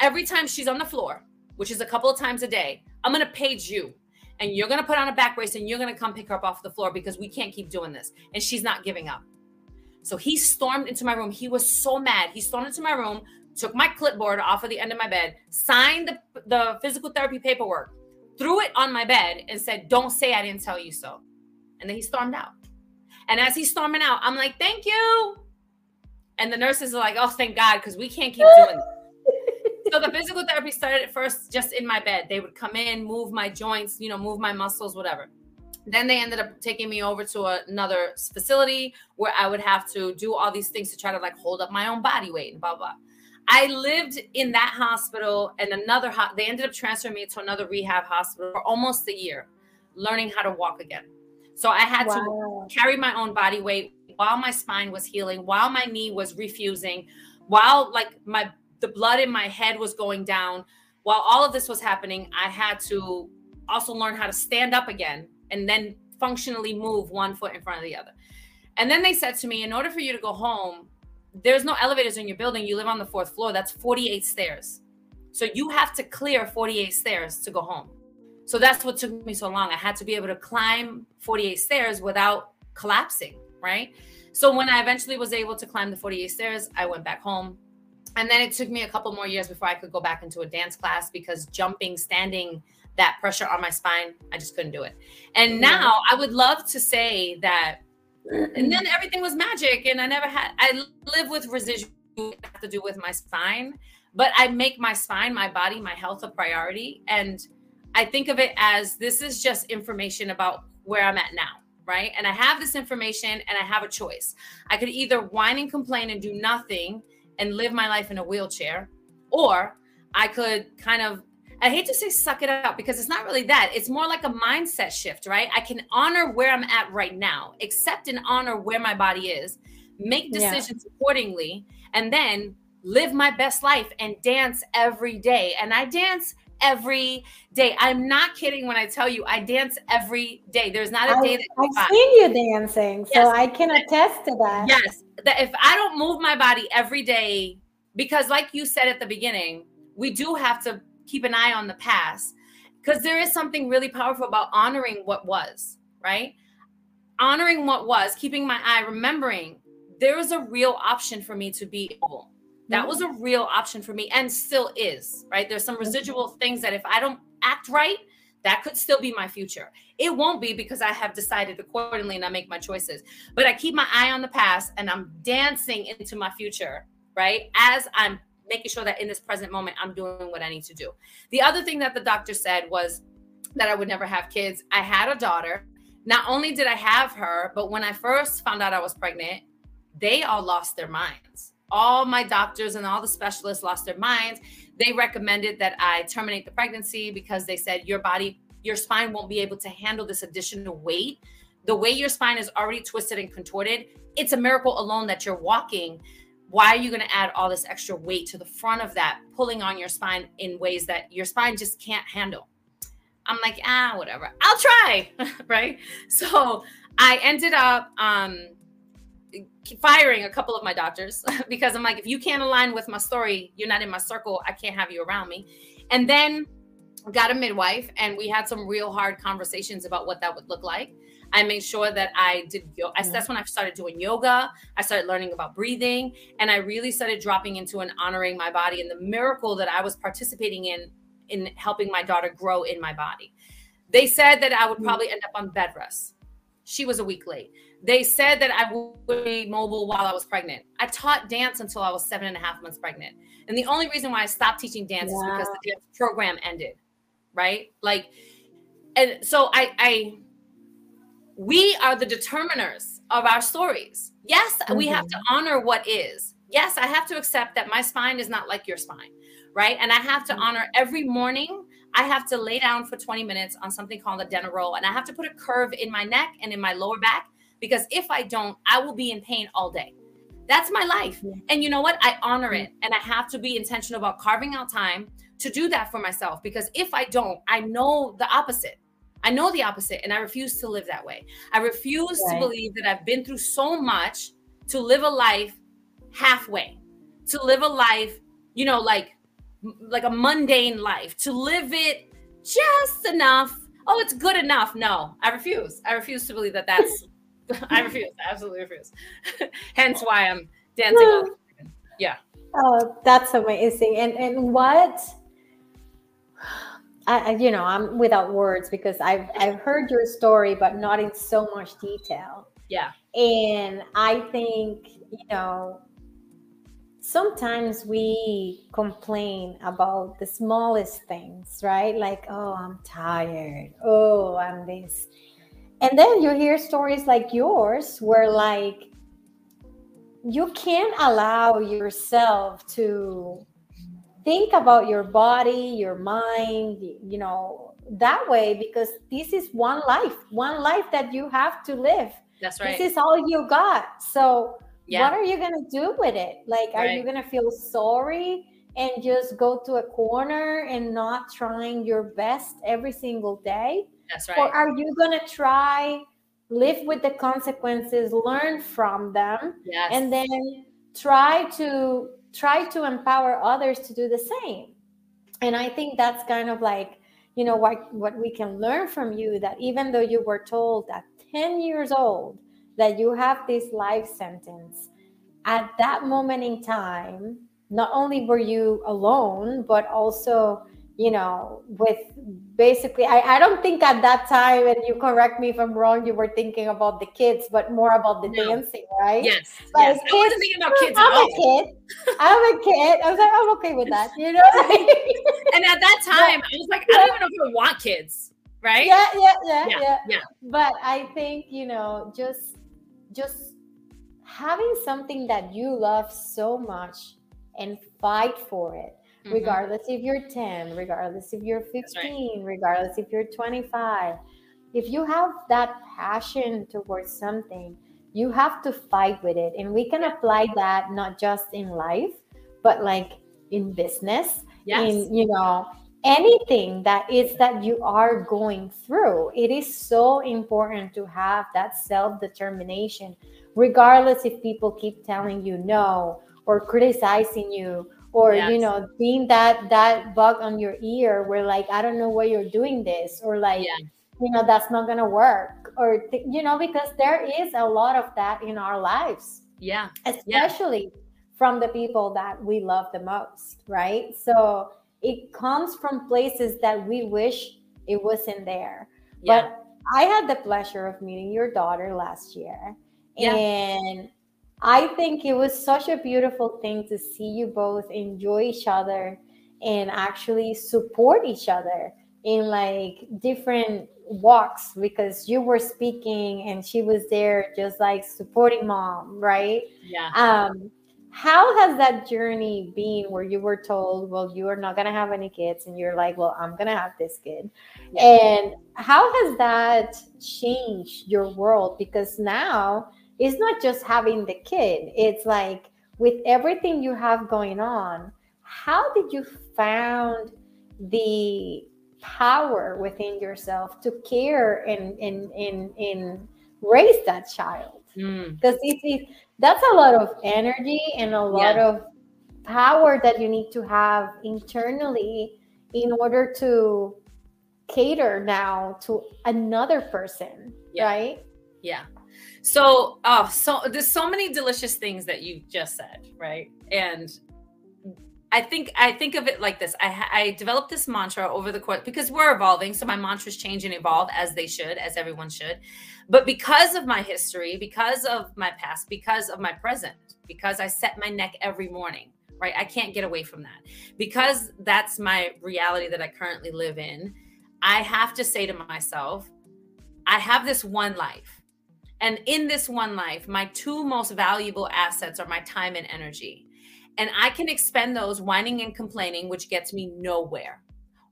Every time she's on the floor, which is a couple of times a day, I'm going to page you and you're going to put on a back brace and you're going to come pick her up off the floor because we can't keep doing this. And she's not giving up. So he stormed into my room. He was so mad. He stormed into my room, took my clipboard off of the end of my bed, signed the, the physical therapy paperwork, threw it on my bed, and said, Don't say I didn't tell you so. And then he stormed out. And as he's storming out, I'm like, Thank you. And the nurses are like, Oh, thank God, because we can't keep doing this so the physical therapy started at first just in my bed. They would come in, move my joints, you know, move my muscles, whatever. Then they ended up taking me over to another facility where I would have to do all these things to try to like hold up my own body weight and blah blah. I lived in that hospital and another. Ho- they ended up transferring me to another rehab hospital for almost a year, learning how to walk again. So I had wow. to carry my own body weight while my spine was healing, while my knee was refusing, while like my the blood in my head was going down. While all of this was happening, I had to also learn how to stand up again and then functionally move one foot in front of the other. And then they said to me, in order for you to go home, there's no elevators in your building. You live on the fourth floor. That's 48 stairs. So you have to clear 48 stairs to go home. So that's what took me so long. I had to be able to climb 48 stairs without collapsing, right? So when I eventually was able to climb the 48 stairs, I went back home and then it took me a couple more years before I could go back into a dance class because jumping, standing, that pressure on my spine, I just couldn't do it. And now I would love to say that, and then everything was magic, and I never had. I live with residual to do with my spine, but I make my spine, my body, my health a priority, and I think of it as this is just information about where I'm at now right? And I have this information and I have a choice. I could either whine and complain and do nothing and live my life in a wheelchair, or I could kind of I hate to say suck it up because it's not really that. It's more like a mindset shift, right? I can honor where I'm at right now, accept and honor where my body is, make decisions yeah. accordingly, and then live my best life and dance every day. And I dance every day. I'm not kidding when I tell you I dance every day. There's not a day that I've seen you dancing, so. I can attest to that. Yes, that if I don't move my body every day, because like you said at the beginning, we do have to keep an eye on the past because there is something really powerful about honoring what was, right? Honoring what was, keeping my eye, remembering there was a real option for me to be able that was a real option for me and still is, right? There's some residual things that if I don't act right, that could still be my future. It won't be because I have decided accordingly and I make my choices. But I keep my eye on the past and I'm dancing into my future, right? As I'm making sure that in this present moment, I'm doing what I need to do. The other thing that the doctor said was that I would never have kids. I had a daughter. Not only did I have her, but when I first found out I was pregnant, they all lost their minds all my doctors and all the specialists lost their minds. They recommended that I terminate the pregnancy because they said your body, your spine won't be able to handle this additional weight. The way your spine is already twisted and contorted, it's a miracle alone that you're walking. Why are you going to add all this extra weight to the front of that, pulling on your spine in ways that your spine just can't handle? I'm like, ah, whatever. I'll try. right. So I ended up um, firing a couple of my doctors because I'm like, if you can't align with my story, you're not in my circle. I can't have you around me. And then got a midwife, and we had some real hard conversations about what that would look like. I made sure that I did. That's when I started doing yoga. I started learning about breathing, and I really started dropping into and honoring my body and the miracle that I was participating in in helping my daughter grow in my body. They said that I would mm. probably end up on bed rest. She was a week late they said that I would be mobile while I was pregnant. I taught dance until I was seven and a half months pregnant. And the only reason why I stopped teaching dance is because the dance program ended. Right. Like, and so I, I, we are the determiners of our stories. Yes, mm-hmm. we have to mm-hmm. honor what is. Yes, I have to accept that my spine is not like your spine. Right. And I have to mm-hmm. honor every morning I have to lay down for 20 minutes on something called a Denneroll, and I have to put a curve in my neck and in my lower back because if I don't, I will be in pain all day. That's my life. And you know what? I honor it. Mm-hmm. And I have to be intentional about carving out time to do that for myself because if I don't, I know the opposite. I know the opposite and I refuse to live that way. I refuse right. to believe that I've been through so much to live a life halfway, to live a life, you know, like like a mundane life, to live it just enough. Oh, it's good enough. No, I refuse. I refuse to believe that that's. I refuse. I absolutely refuse. Hence why I'm dancing. yeah. Oh, that's amazing. And and what I, you know, I'm without words because I've I've heard your story, but not in so much detail. Yeah. And I think, you know, sometimes we complain about the smallest things, right? Like, oh, I'm tired. Oh, I'm this. And then you hear stories like yours where like you can't allow yourself to think about your body, your mind, you know, that way because this is one life, one life that you have to live. That's right. This is all you got. So, yeah. what are you going to do with it? Like, are right. you going to feel sorry and just go to a corner and not trying your best every single day? That's right. Or are you going to try live with the consequences, learn from them, yes. and then try to try to empower others to do the same and i think that's kind of like you know what what we can learn from you that even though you were told at 10 years old that you have this life sentence at that moment in time not only were you alone but also you know, with basically, I, I don't think at that time, and you correct me if I'm wrong, you were thinking about the kids, but more about the no. dancing, right? Yes. But yes. Kids, I wasn't thinking about kids. I'm a kid. I'm a kid. I was like, I'm okay with that, you know? and at that time, I was like, I don't even know if I want kids, right? Yeah, yeah, yeah, yeah, yeah. yeah. But I think, you know, just, just having something that you love so much and fight for it mm-hmm. regardless if you're 10, regardless if you're 15, right. regardless if you're 25. If you have that passion towards something, you have to fight with it. And we can apply that not just in life, but like in business, yes. in, you know, anything that is that you are going through. It is so important to have that self determination, regardless if people keep telling you no or criticizing you or yes. you know being that that bug on your ear where like i don't know why you're doing this or like yeah. you know that's not gonna work or th- you know because there is a lot of that in our lives yeah especially yeah. from the people that we love the most right so it comes from places that we wish it wasn't there yeah. but i had the pleasure of meeting your daughter last year and I think it was such a beautiful thing to see you both enjoy each other and actually support each other in like different walks because you were speaking and she was there just like supporting mom, right? Yeah. Um how has that journey been where you were told, well, you are not going to have any kids, and you're like, well, I'm going to have this kid? Yeah. And how has that changed your world? Because now it's not just having the kid it's like with everything you have going on how did you found the power within yourself to care and and and, and raise that child because mm. that's a lot of energy and a lot yeah. of power that you need to have internally in order to cater now to another person yeah. right yeah so, oh, so there's so many delicious things that you just said, right? And I think I think of it like this. I, I developed this mantra over the course because we're evolving, so my mantras change and evolve as they should, as everyone should. But because of my history, because of my past, because of my present, because I set my neck every morning, right? I can't get away from that. Because that's my reality that I currently live in. I have to say to myself, I have this one life. And in this one life, my two most valuable assets are my time and energy. And I can expend those whining and complaining, which gets me nowhere.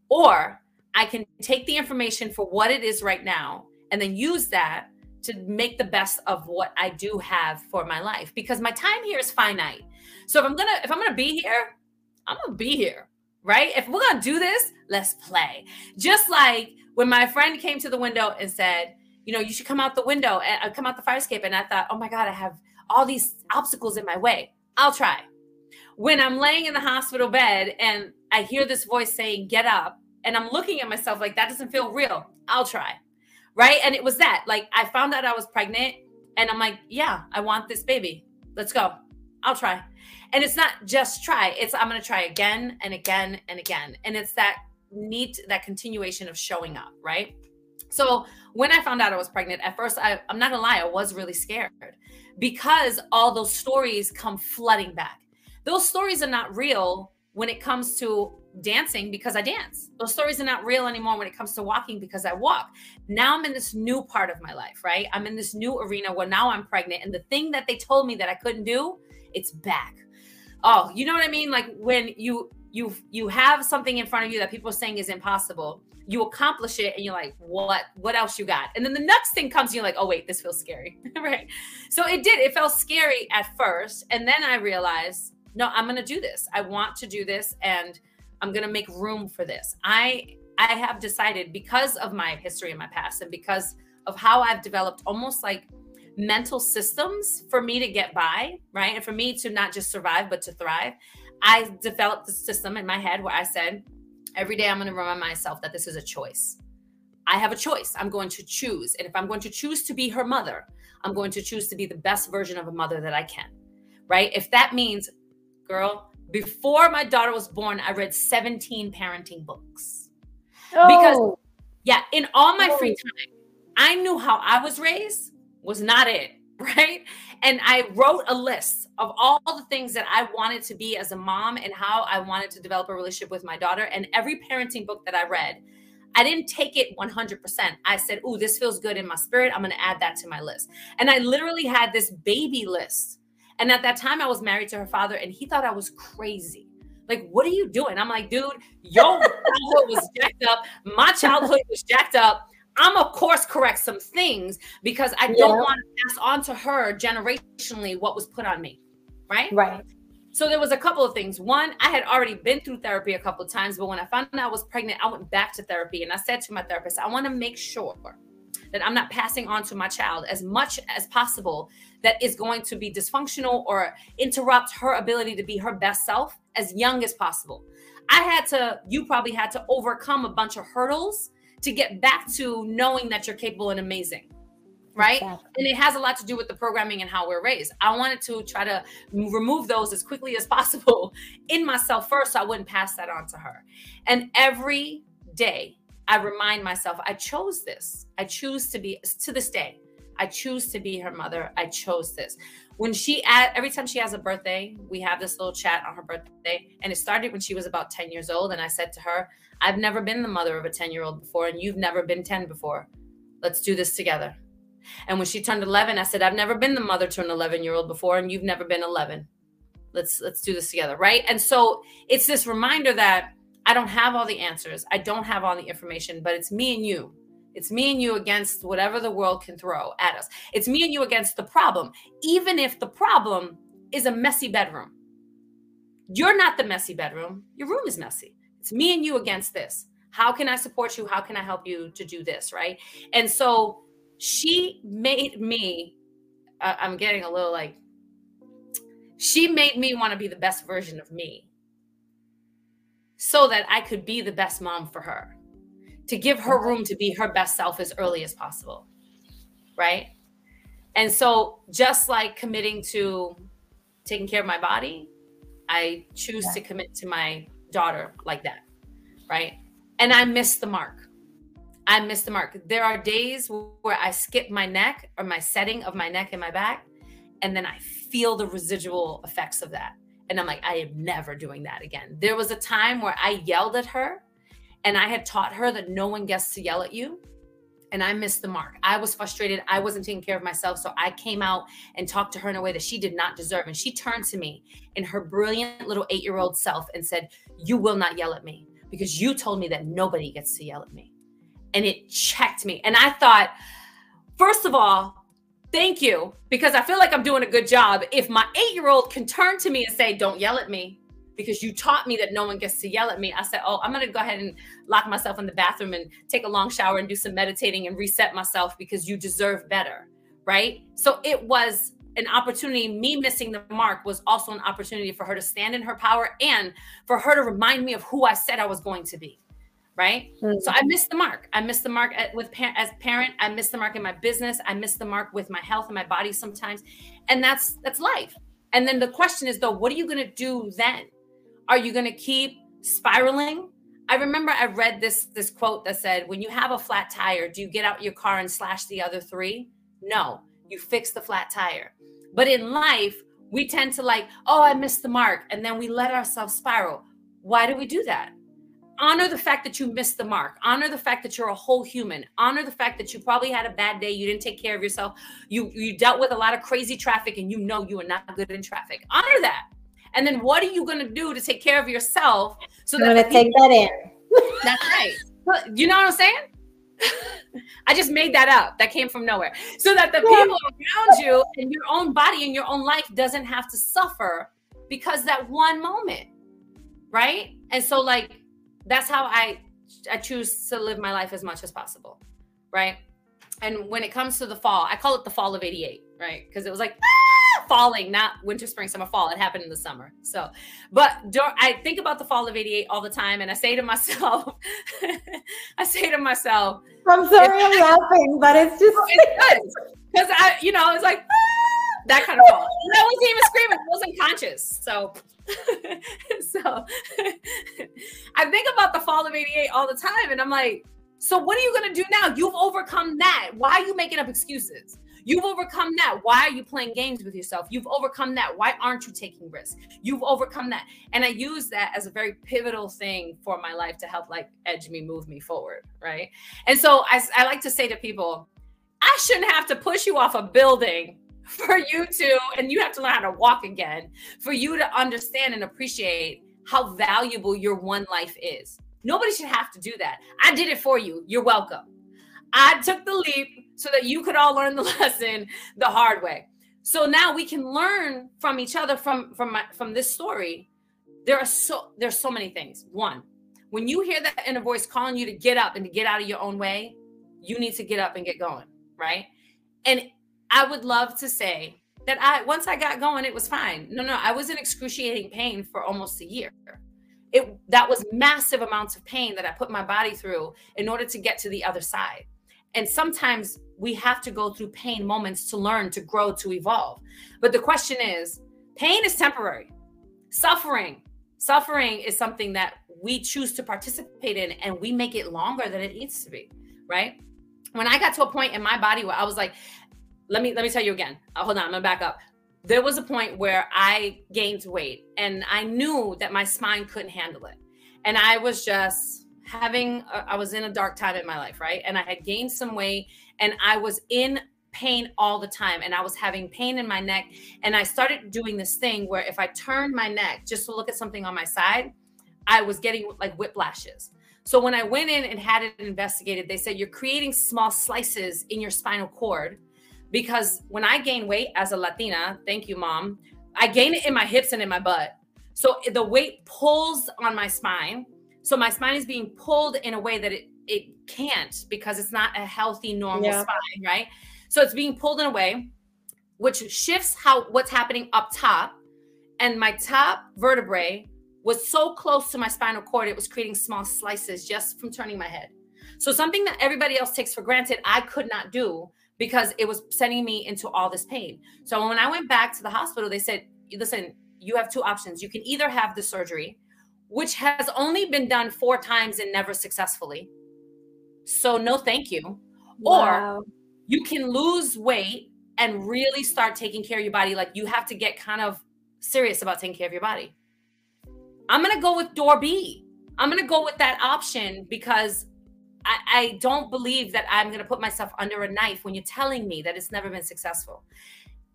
Or I can take the information for what it is right now and then use that to make the best of what I do have for my life because my time here is finite. So if I'm going to if I'm going to be here, I'm going to be here, right? If we're going to do this, let's play. Just like when my friend came to the window and said, you know, you should come out the window and uh, come out the fire escape. And I thought, oh my God, I have all these obstacles in my way. I'll try. When I'm laying in the hospital bed and I hear this voice saying, get up, and I'm looking at myself like that doesn't feel real, I'll try. Right. And it was that like I found out I was pregnant and I'm like, yeah, I want this baby. Let's go. I'll try. And it's not just try, it's I'm going to try again and again and again. And it's that need, that continuation of showing up. Right. So when I found out I was pregnant, at first, I, I'm not gonna lie, I was really scared because all those stories come flooding back. Those stories are not real when it comes to dancing because I dance. Those stories are not real anymore when it comes to walking because I walk. Now I'm in this new part of my life, right? I'm in this new arena where now I'm pregnant and the thing that they told me that I couldn't do, it's back. Oh, you know what I mean? Like when you you you have something in front of you that people are saying is impossible you accomplish it and you're like what what else you got? And then the next thing comes and you're like oh wait this feels scary right? So it did it felt scary at first. And then i realized no i'm gonna do this. I want to do this and i'm gonna make room for this. I i have decided because of my history in my past and because of how i've developed almost like mental systems for me to get by right? And for me to not just survive but to thrive I developed the system in my head where I said, every day I'm going to remind myself that this is a choice. I have a choice. I'm going to choose. And if I'm going to choose to be her mother, I'm going to choose to be the best version of a mother that I can. Right? If that means, girl, before my daughter was born, I read 17 parenting books. Oh. Because, yeah, in all my oh. free time, I knew how I was raised was not it. Right. And I wrote a list of all the things that I wanted to be as a mom and how I wanted to develop a relationship with my daughter. And every parenting book that I read, I didn't take it 100%. I said, Ooh, this feels good in my spirit. I'm going to add that to my list. And I literally had this baby list. And at that time, I was married to her father, and he thought I was crazy. Like, what are you doing? I'm like, dude, your childhood was jacked up. My childhood was jacked up. I'm of course correct some things because I don't want to pass on to her generationally what was put on me. Right. Right. So there was a couple of things. One, I had already been through therapy a couple of times, but when I found out I was pregnant, I went back to therapy and I said to my therapist, I want to make sure that I'm not passing on to my child as much as possible that is going to be dysfunctional or interrupt her ability to be her best self as young as possible. I had to, you probably had to overcome a bunch of hurdles to get back to knowing that you're capable and amazing right? Exactly. and it has a lot to do with the programming and how we're raised. I wanted to try to remove those as quickly as possible in myself first so i wouldn't pass that on to her. And every day i remind myself i chose this. I choose to be to this day i choose to be her mother. I chose this when she at every time she has a birthday we have this little chat on her birthday and it started when she was about 10 years old and i said to her I've never been the mother of a 10 year old before, and you've never been 10 before. Let's do this together. And when she turned 11, I said, I've never been the mother to an 11 year old before, and you've never been 11. Let's let's do this together, right? And so it's this reminder that I don't have all the answers. I don't have all the information, but it's me and you. It's me and you against whatever the world can throw at us. It's me and you against the problem, even if the problem is a messy bedroom. You're not the messy bedroom. Your room is messy. It's me and you against this. How can I support you? How can I help you to do this? Right. And so she made me, uh, I'm getting a little like, she made me want to be the best version of me so that I could be the best mom for her, to give her mm-hmm. room to be her best self as early as possible. Right. And so, just like committing to taking care of my body, I choose yeah. to commit to my daughter like that. Right. And I missed the mark. I missed the mark. There are days where I skip my neck or my setting of my neck and my back, and then I feel the residual effects of that. And I'm like, I am never doing that again. There was a time where I yelled at her and I had taught her that no one gets to yell at you and I missed the mark. I was frustrated. I wasn't taking care of myself. So I came out and talked to her in a way that she did not deserve. And she turned to me in her brilliant little eight year old self and said, You will not yell at me because you told me that nobody gets to yell at me. And it checked me. And I thought, first of all, thank you because I feel like I'm doing a good job. If my eight year old can turn to me and say, Don't yell at me, because you taught me that no one gets to yell at me. I said, Oh, I'm going to go ahead and lock myself in the bathroom and take a long shower and do some meditating and reset myself because you deserve better. Right. So it was an opportunity, me missing the mark was also an opportunity for her to stand in her power and for her to remind me of who I said I was going to be. Right. Mm-hmm. So I missed the mark. I missed the mark at, with as parent. I missed the mark in my business. I missed the mark with my health and my body sometimes. And that's that's life. And then the question is though, what are you going to do then? Are you going to keep spiraling? I remember I read this this quote that said, "When you have a flat tire, do you get out your car and slash the other three? No, you fix the flat tire. But in life, we tend to like, oh, I missed the mark. And then we let ourselves spiral. Why do we do that? Honor the fact that you missed the mark. Honor the fact that you're a whole human. Honor the fact that you probably had a bad day. You didn't take care of yourself. You you dealt with a lot of crazy traffic and you know you are not good in traffic. Honor that. And then what are you going to do to take care of yourself so I'm going to take that in. That's right. You know what I'm saying? I just made that up. That came from nowhere. So that the people around you and your own body and your own life doesn't have to suffer because that one moment. Right? And so like that's how I I choose to live my life as much as possible. Right? And when it comes to the fall, I call it the fall of 88, right? Because it was like falling, not winter, spring, summer, fall. It happened in the summer. So, but I think about the fall of 88 all the time. And I say to myself, I say to myself, I'm sorry I'm laughing, but it's just because I, you know, it's like ah, that kind of fall. And I wasn't even screaming, I wasn't conscious. So, so I think about the fall of 88 all the time. And I'm like, so what are you going to do now? You've overcome that. Why are you making up excuses? You've overcome that. Why are you playing games with yourself? You've overcome that. Why aren't you taking risks? You've overcome that. And I use that as a very pivotal thing for my life to help like edge me, move me forward. Right. And so I, I like to say to people, I shouldn't have to push you off a building for you to, and you have to learn how to walk again, for you to understand and appreciate how valuable your one life is. Nobody should have to do that. I did it for you. You're welcome. I took the leap so that you could all learn the lesson the hard way. So now we can learn from each other from from my, from this story. There are so there's so many things. One, when you hear that inner voice calling you to get up and to get out of your own way, you need to get up and get going, right? And I would love to say that I once I got going, it was fine. No, no, I was in excruciating pain for almost a year. It that was massive amounts of pain that I put my body through in order to get to the other side. And sometimes we have to go through pain moments to learn, to grow, to evolve. But the question is pain is temporary. Suffering, suffering is something that we choose to participate in and we make it longer than it needs to be, right? When I got to a point in my body where I was like, let me let me tell you again. Oh, hold on, I'm gonna back up. There was a point where I gained weight and I knew that my spine couldn't handle it. And I was just having a, I was in a dark time in my life, right? And I had gained some weight and I was in pain all the time and I was having pain in my neck and I started doing this thing where if I turned my neck just to look at something on my side, I was getting like whiplashes. So when I went in and had it investigated, they said you're creating small slices in your spinal cord because when I gain weight as a Latina, thank you mom, I gain it in my hips and in my butt. So the weight pulls on my spine so my spine is being pulled in a way that it it can't because it's not a healthy normal yeah. spine, right? So it's being pulled in a way which shifts how what's happening up top and my top vertebrae was so close to my spinal cord it was creating small slices just from turning my head. So something that everybody else takes for granted I could not do because it was sending me into all this pain. So when I went back to the hospital they said listen you have two options. You can either have the surgery which has only been done four times and never successfully. So, no, thank you. Wow. Or you can lose weight and really start taking care of your body. Like, you have to get kind of serious about taking care of your body. I'm going to go with door B. I'm going to go with that option because I, I don't believe that I'm going to put myself under a knife when you're telling me that it's never been successful.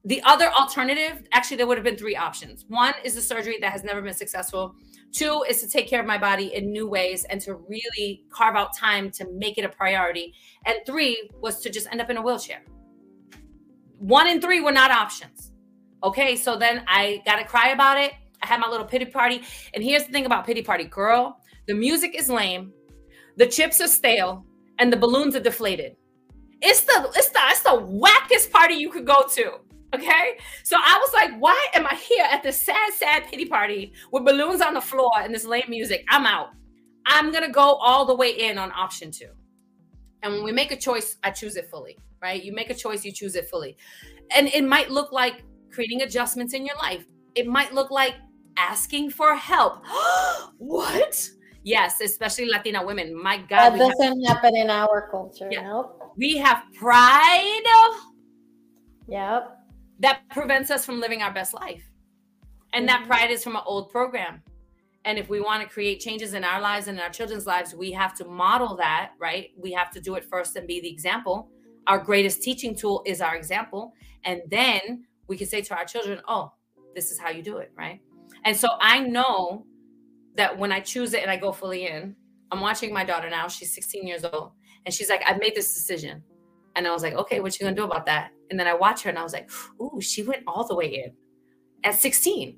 The other alternative, actually, there would have been three options. One is the surgery that has never been successful. Two is to take care of my body in new ways and to really carve out time to make it a priority. And three was to just end up in a wheelchair. One and three were not options. Okay, so then I got to cry about it. I had my little pity party. And here's the thing about pity party, girl the music is lame, the chips are stale, and the balloons are deflated. It's the it's the it's the wackest party you could go to. Okay. So I was like, why am I here at this sad, sad pity party with balloons on the floor and this lame music? I'm out. I'm going to go all the way in on option two. And when we make a choice, I choose it fully, right? You make a choice, you choose it fully. And it might look like creating adjustments in your life, it might look like asking for help. what? Yes, especially Latina women. My God. That doesn't have, happen in our culture. Yeah. Nope. We have pride. Yep. That prevents us from living our best life. And mm-hmm. that pride is from an old program. And if we want to create changes in our lives and in our children's lives, we have to model that, right? We have to do it first and be the example. Our greatest teaching tool is our example. And then we can say to our children, oh, this is how you do it, right? And so I know that when I choose it and I go fully in, I'm watching my daughter now. She's 16 years old. And she's like, I've made this decision. And I was like, okay, what you gonna do about that? And then I watch her and I was like, ooh, she went all the way in at 16.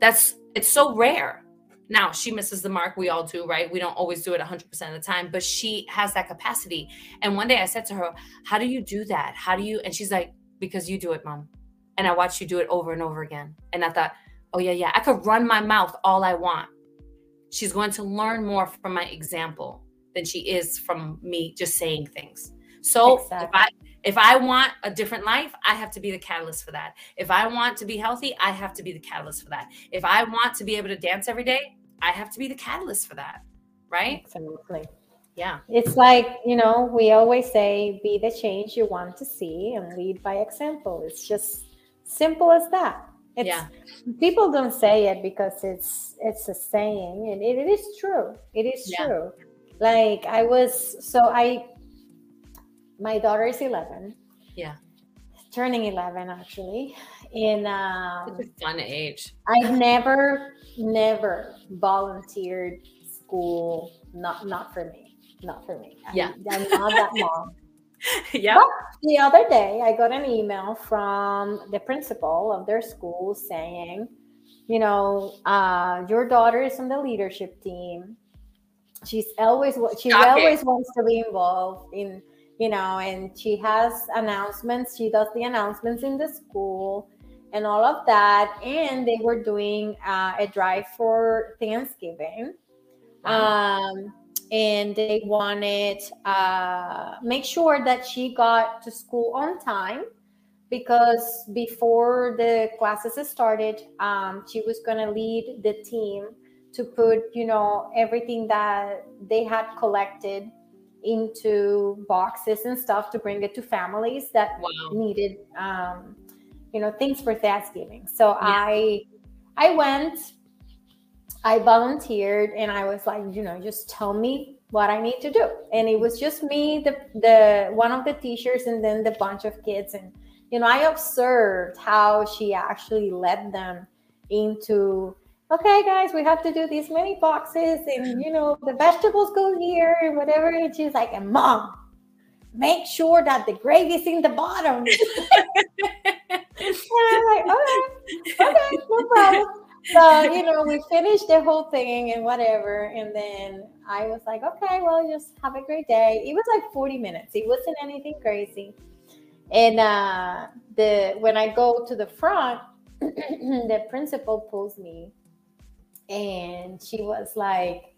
That's it's so rare. Now she misses the mark. We all do, right? We don't always do it 100% of the time, but she has that capacity. And one day I said to her, How do you do that? How do you? And she's like, Because you do it, mom. And I watched you do it over and over again. And I thought, Oh, yeah, yeah, I could run my mouth all I want. She's going to learn more from my example than she is from me just saying things. So exactly. if I if I want a different life, I have to be the catalyst for that. If I want to be healthy, I have to be the catalyst for that. If I want to be able to dance every day, I have to be the catalyst for that. Right? Absolutely. Yeah. It's like, you know, we always say be the change you want to see and lead by example. It's just simple as that. It's, yeah. People don't say it because it's it's a saying and it, it is true. It is yeah. true. Like I was so I my daughter is 11. Yeah. Turning 11 actually. In um, such a fun age. I've never never volunteered school not not for me. Not for me. Yeah. I'm, I'm not that mom. yeah. But the other day, I got an email from the principal of their school saying, you know, uh, your daughter is on the leadership team. She's always she always wants to be involved in, you know, and she has announcements. She does the announcements in the school and all of that. And they were doing uh, a drive for Thanksgiving. Um, and they wanted uh, make sure that she got to school on time because before the classes started um, she was going to lead the team to put you know everything that they had collected into boxes and stuff to bring it to families that wow. needed um, you know things for thanksgiving so yeah. i i went I volunteered and I was like, you know, just tell me what I need to do. And it was just me, the the one of the teachers, and then the bunch of kids. And you know, I observed how she actually led them into okay guys we have to do these many boxes and you know the vegetables go here and whatever. And she's like and mom make sure that the gravy's in the bottom. And i'm like okay okay no problem. So you know we finished the whole thing and whatever. And then i was like okay well just have a great day. It was like 40 minutes. It wasn't anything crazy. And uh the when i go to the front the principal pulls me and she was like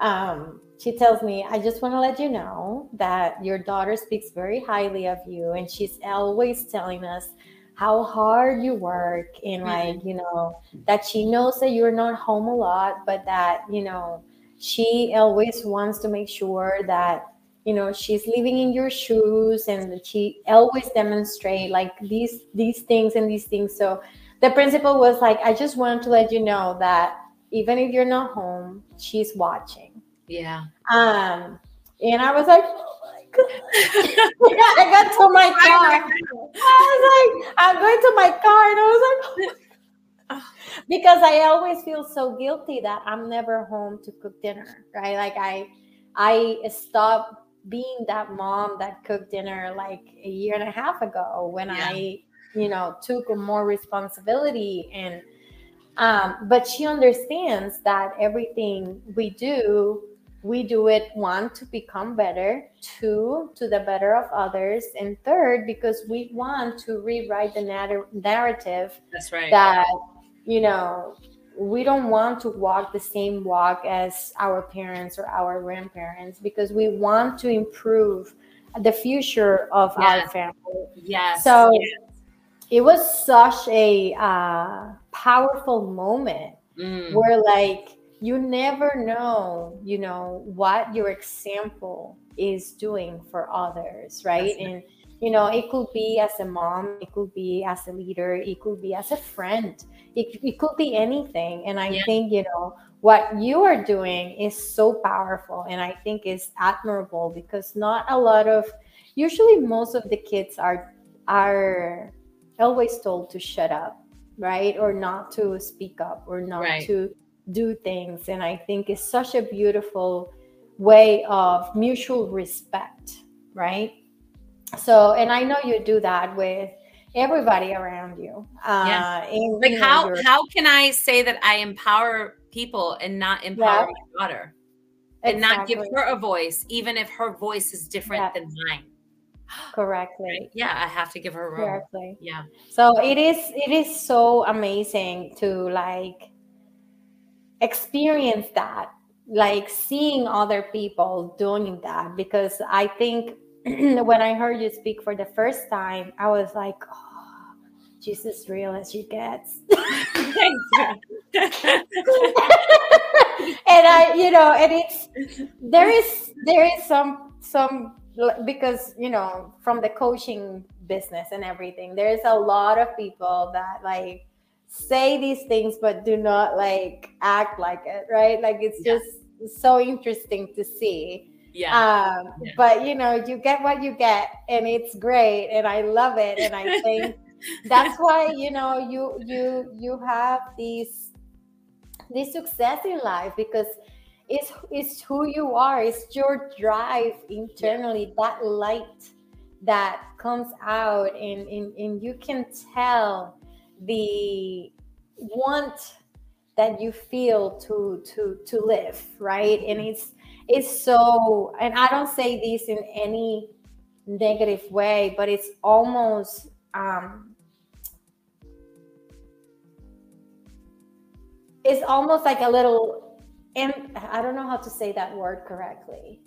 um, she tells me, I just want to let you know that your daughter speaks very highly of you, and she's always telling us how hard you work and mm-hmm. like you know that she knows that you're not home a lot but that you know she always wants to make sure that you know she's living in your shoes and she always demonstrate like these these things and these things so the principal was like i just wanted to let you know that even if you're not home she's watching yeah um and i was like yeah, I got to my car. I was like, I'm going to my car, and I was like, because I always feel so guilty that I'm never home to cook dinner, right? Like I, I stopped being that mom that cooked dinner like a year and a half ago when yeah. I, you know, took more responsibility and. Um, but she understands that everything we do we do it one to become better two to the better of others and third because we want to rewrite the narrative that's right that you know we don't want to walk the same walk as our parents or our grandparents because we want to improve the future of yes. our family yes so yes. it was such a uh, powerful moment mm. where like you never know you know what your example is doing for others right That's and you know it could be as a mom it could be as a leader it could be as a friend it, it could be anything and i yeah. think you know what you are doing is so powerful and i think is admirable because not a lot of usually most of the kids are are always told to shut up right or not to speak up or not right. to do things. And I think it's such a beautiful way of mutual respect, right? So, and I know you do that with everybody around you. Uh, yeah. Like how how can I say that I empower people and not empower yeah. my daughter, and exactly. not give her a voice, even if her voice is different yeah. than mine? Correctly. Right? Yeah, I have to give her room. Correctly. Yeah. So it is it is so amazing to like experience that like seeing other people doing that because i think when i heard you speak for the first time i was like oh, she's as real as she gets and i you know and it's there is there is some some because you know from the coaching business and everything there's a lot of people that like say these things but do not like act like it right like it's yeah. just so interesting to see yeah. Um, yeah. but you know you get what you get and it's great and i love it and i think that's why you know you you you have these this success in life because it's it's who you are. It's your drive internally that light that comes out and, and and you can tell the want that you feel to to to live right? And it's it's so and i don't say this in any negative way but it's almost um it's almost like a little and i don't know how to say that word correctly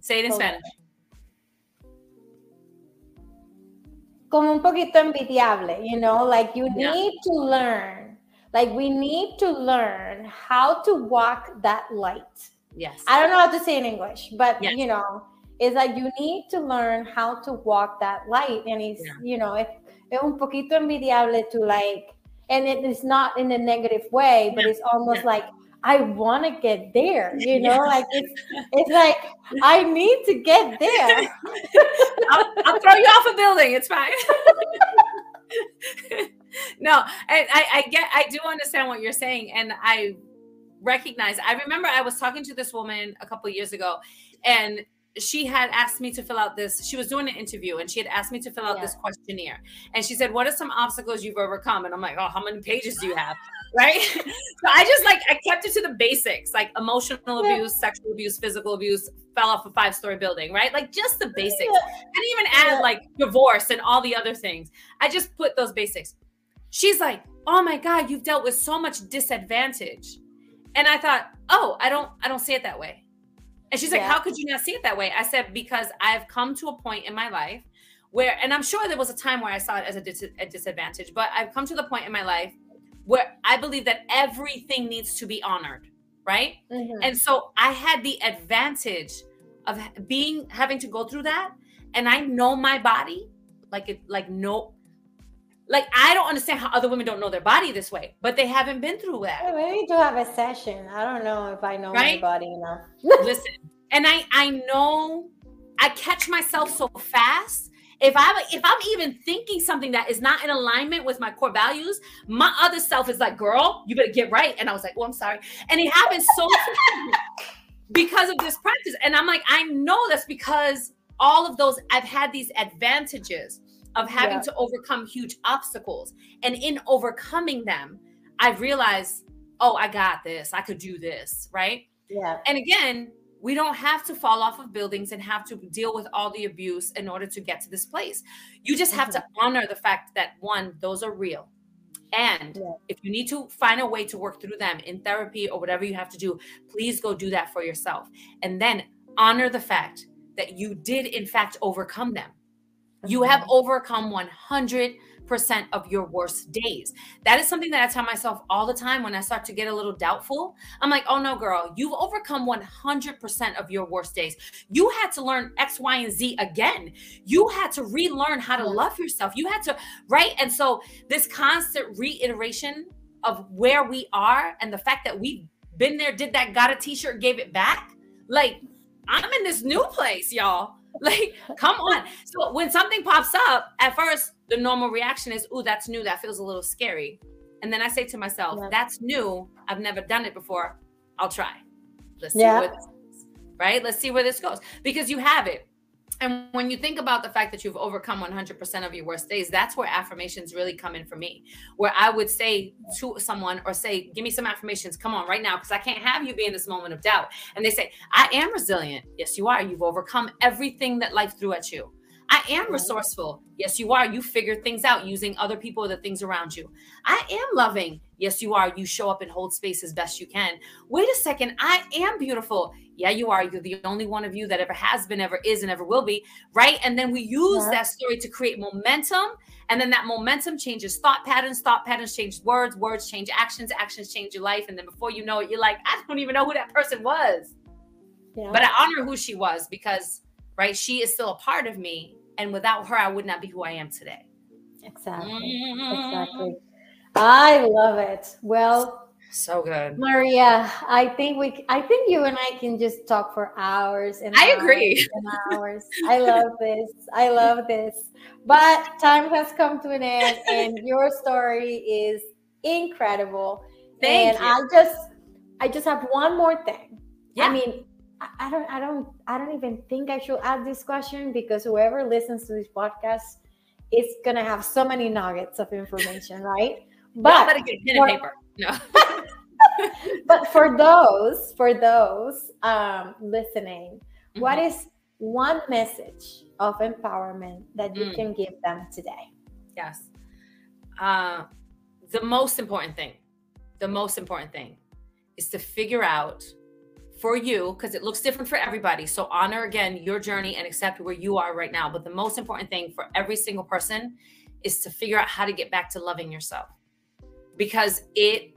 say it in spanish como un poquito envidiable, you know, like you yeah. need to learn, like we need to learn how to walk that light. Yes. I don't know how to say in English, but yes. you know, it's like you need to learn how to walk that light. And it's, yeah. you know, es un poquito envidiable to like, and it is not in a negative way, but yeah. it's almost like, I want to get there, you know, like it's it's like I need to get there. I'll, I'll, throw you off a building. It's fine. no, I, I, I get I do understand what you're saying, and I recognize. I remember I was talking to this woman a couple years ago, and she had asked me to fill out this she was doing an interview and she had asked me to fill out yeah. this questionnaire and she said what are some obstacles you've overcome and i'm like oh how many pages do you have right? so I just like I kept it to the basics, like emotional abuse, sexual abuse, physical abuse, fell off a five story building, right? Like just the basics. I didn't even add like divorce and all the other things. I just put those basics. She's like, "Oh my god, you've dealt with so much disadvantage." And I thought, "Oh, I don't I don't see it that way." And she's like. "How could you not see it that way?" I said, "Because I've come to a point in my life where and I'm sure there was a time where I saw it as a, dis- a disadvantage, but I've come to the point in my life where I believe that everything needs to be honored, right? Mm-hmm. And so I had the advantage of being having to go through that, and I know my body like it, like no. Like I don't understand how other women don't know their body this way, but they haven't been through that. we need to have a session. I don't know if I know right? my body enough. Listen, and I I know I catch myself so fast if I'm if I'm even thinking something that is not in alignment with my core values, my other self is like, "Girl, you better get right." And I was like, "Oh, I'm sorry." And it happens so because of this practice. And I'm like, I know that's because all of those I've had these advantages of having yeah. to overcome huge obstacles, and in overcoming them, I've realized, "Oh, I got this. I could do this." Right. Yeah. And again, we don't have to fall off of buildings and have to deal with all the abuse in order to get to this place. You just have mm-hmm. to honor the fact that one, those are real. And yeah. if you need to find a way to work through them in therapy or whatever you have to do, please go do that for yourself. And then honor the fact that you did, in fact, overcome them. You have mm-hmm. overcome 100 percent of your worst days. That is something that I tell myself all the time when I start to get a little doubtful. I'm like, oh no, girl, you've overcome 100% of your worst days. You had to learn X, Y, and Z again. You had to relearn how to love yourself. You had to, right? And so this constant reiteration of where we are and the fact that we've been there, did that, got a t shirt, gave it back. Like, I'm in this new place, y'all. Like, come on. So when something pops up, at first, the normal reaction is, "Ooh, that's new. That feels a little scary." And then I say to myself, yeah. "That's new. I've never done it before. I'll try. Let's see yeah. where this goes. Right? Let's see where this goes because you have it. And when you think about the fact that you've overcome 100% of your worst days, that's where affirmations really come in for me. Where I would say to someone or say, Give me some affirmations, come on right now, because I can't have you be in this moment of doubt. And they say, I am resilient. Yes, you are. You've overcome everything that life threw at you. I am resourceful. Yes, you are. You figure things out using other people or the things around you. I am loving. Yes, you are. You show up and hold space as best you can. Wait a second. I am beautiful. Yeah, you are. You're the only one of you that ever has been, ever is, and ever will be. Right. And then we use yeah. that story to create momentum. And then that momentum changes thought patterns. Thought patterns change words. Words change actions. Actions change your life. And then before you know it, you're like, I don't even know who that person was. Yeah. But I honor who she was because right? She is still a part of me. And without her, I would not be who I am today. Exactly. Mm-hmm. Exactly. I love it. Well, so good. Maria, I think we I think you and I can just talk for hours and I hours agree. And hours. I love this. I love this. But time has come to an end and your story is incredible. Thank and you. I just I just have one more thing. Yeah. I mean, I don't I don't I don't even think I should add this question because whoever listens to this podcast is gonna have so many nuggets of information, right? But better get pen and paper. No. but for those, for those um, listening, mm-hmm. what is one message of empowerment that you mm. can give them today? Yes. Uh, the most important thing, the most important thing is to figure out for you because it looks different for everybody. So honor again your journey and accept where you are right now. But the most important thing for every single person is to figure out how to get back to loving yourself because it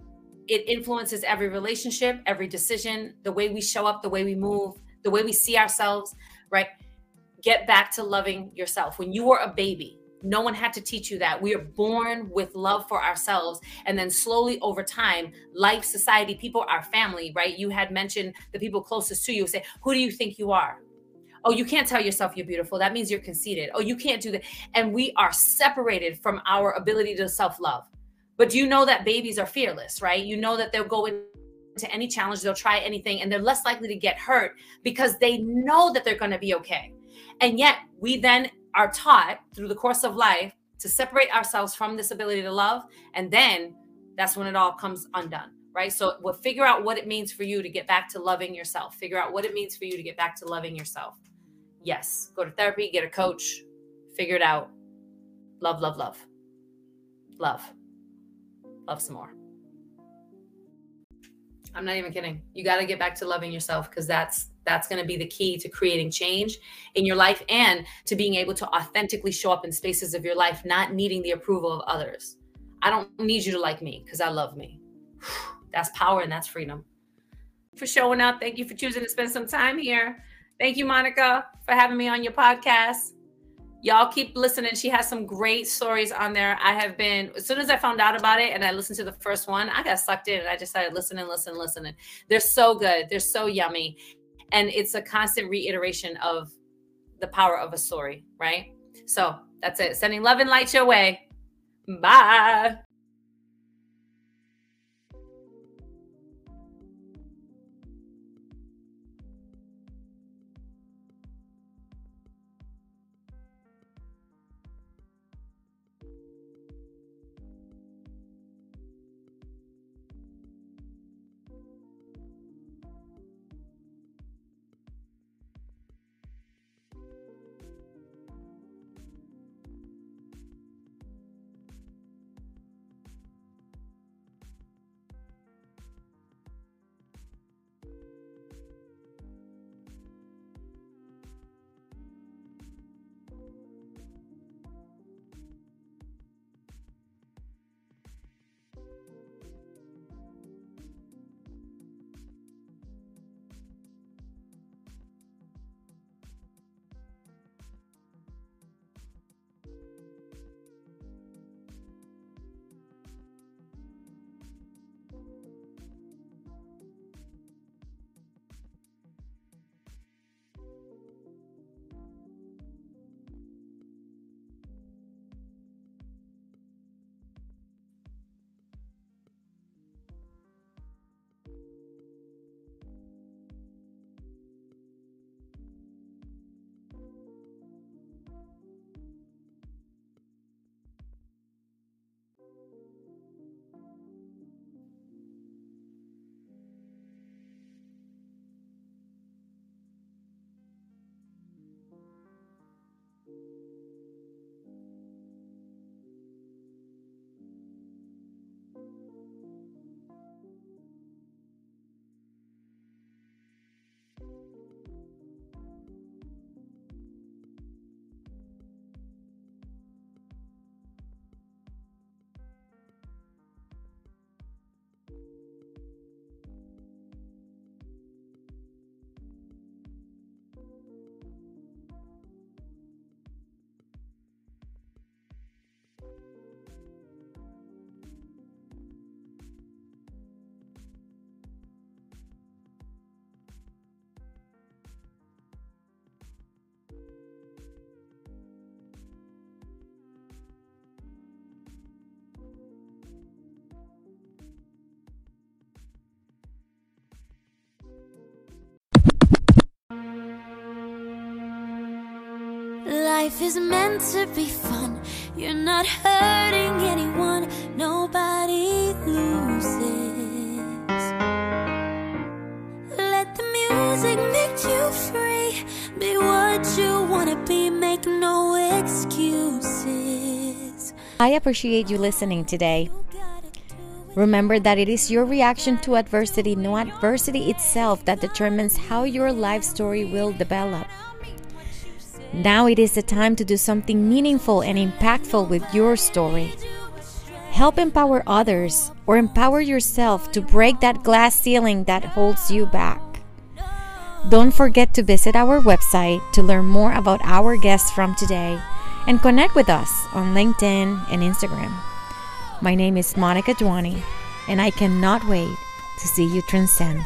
it influences every relationship, every decision, the way we show up, the way we move, the way we see ourselves, right? Get back to loving yourself. When you were a baby, no one had to teach you that. We are born with love for ourselves. And then slowly over time, life, society, people, our family, right? You had mentioned the people closest to you say, Who do you think you are? Oh, you can't tell yourself you're beautiful. That means you're conceited. Oh, you can't do that. And we are separated from our ability to self love. But you know that babies are fearless, right? You know that they'll go into any challenge, they'll try anything, and they're less likely to get hurt because they know that they're going to be okay. And yet, we then are taught through the course of life to separate ourselves from this ability to love and then that's when it all comes undone right? So we'll figure out what it means for you to get back to loving yourself. Figure out what it means for you to get back to loving yourself. Yes go to therapy get a coach figure it out. Love love love. Love love some more i'm not even kidding you got to get back to loving yourself because that's that's going to be the key to creating change in your life and to being able to authentically show up in spaces of your life, not needing the approval of others. I don't need you to like me because I love me. That's power and that's freedom. For showing up. Thank you for choosing to spend some time here. Thank you, Monica, for having me on your podcast. Y'all keep listening. She has some great stories on there. I have been, as soon as I found out about it and I listened to the first one, I got sucked in and I just started listening, listening, listening. They're so good. They're so yummy and it's a constant reiteration of the power of a story, right? So that's it. Sending love and light your way. Bye. Life is meant to be fun. You're not hurting anyone. Nobody loses. Let the music make you free. Be what you wanna be. Make no excuses. I appreciate you listening today. Remember that it is your reaction to adversity, no adversity itself, that determines how your life story will develop. Now it is the time to do something meaningful and impactful with your story. Help empower others or empower yourself to break that glass ceiling that holds you back. Don't forget to visit our website to learn more about our guests from today and connect with us on LinkedIn and Instagram. My name is Monica Duani, and I cannot wait to see you transcend.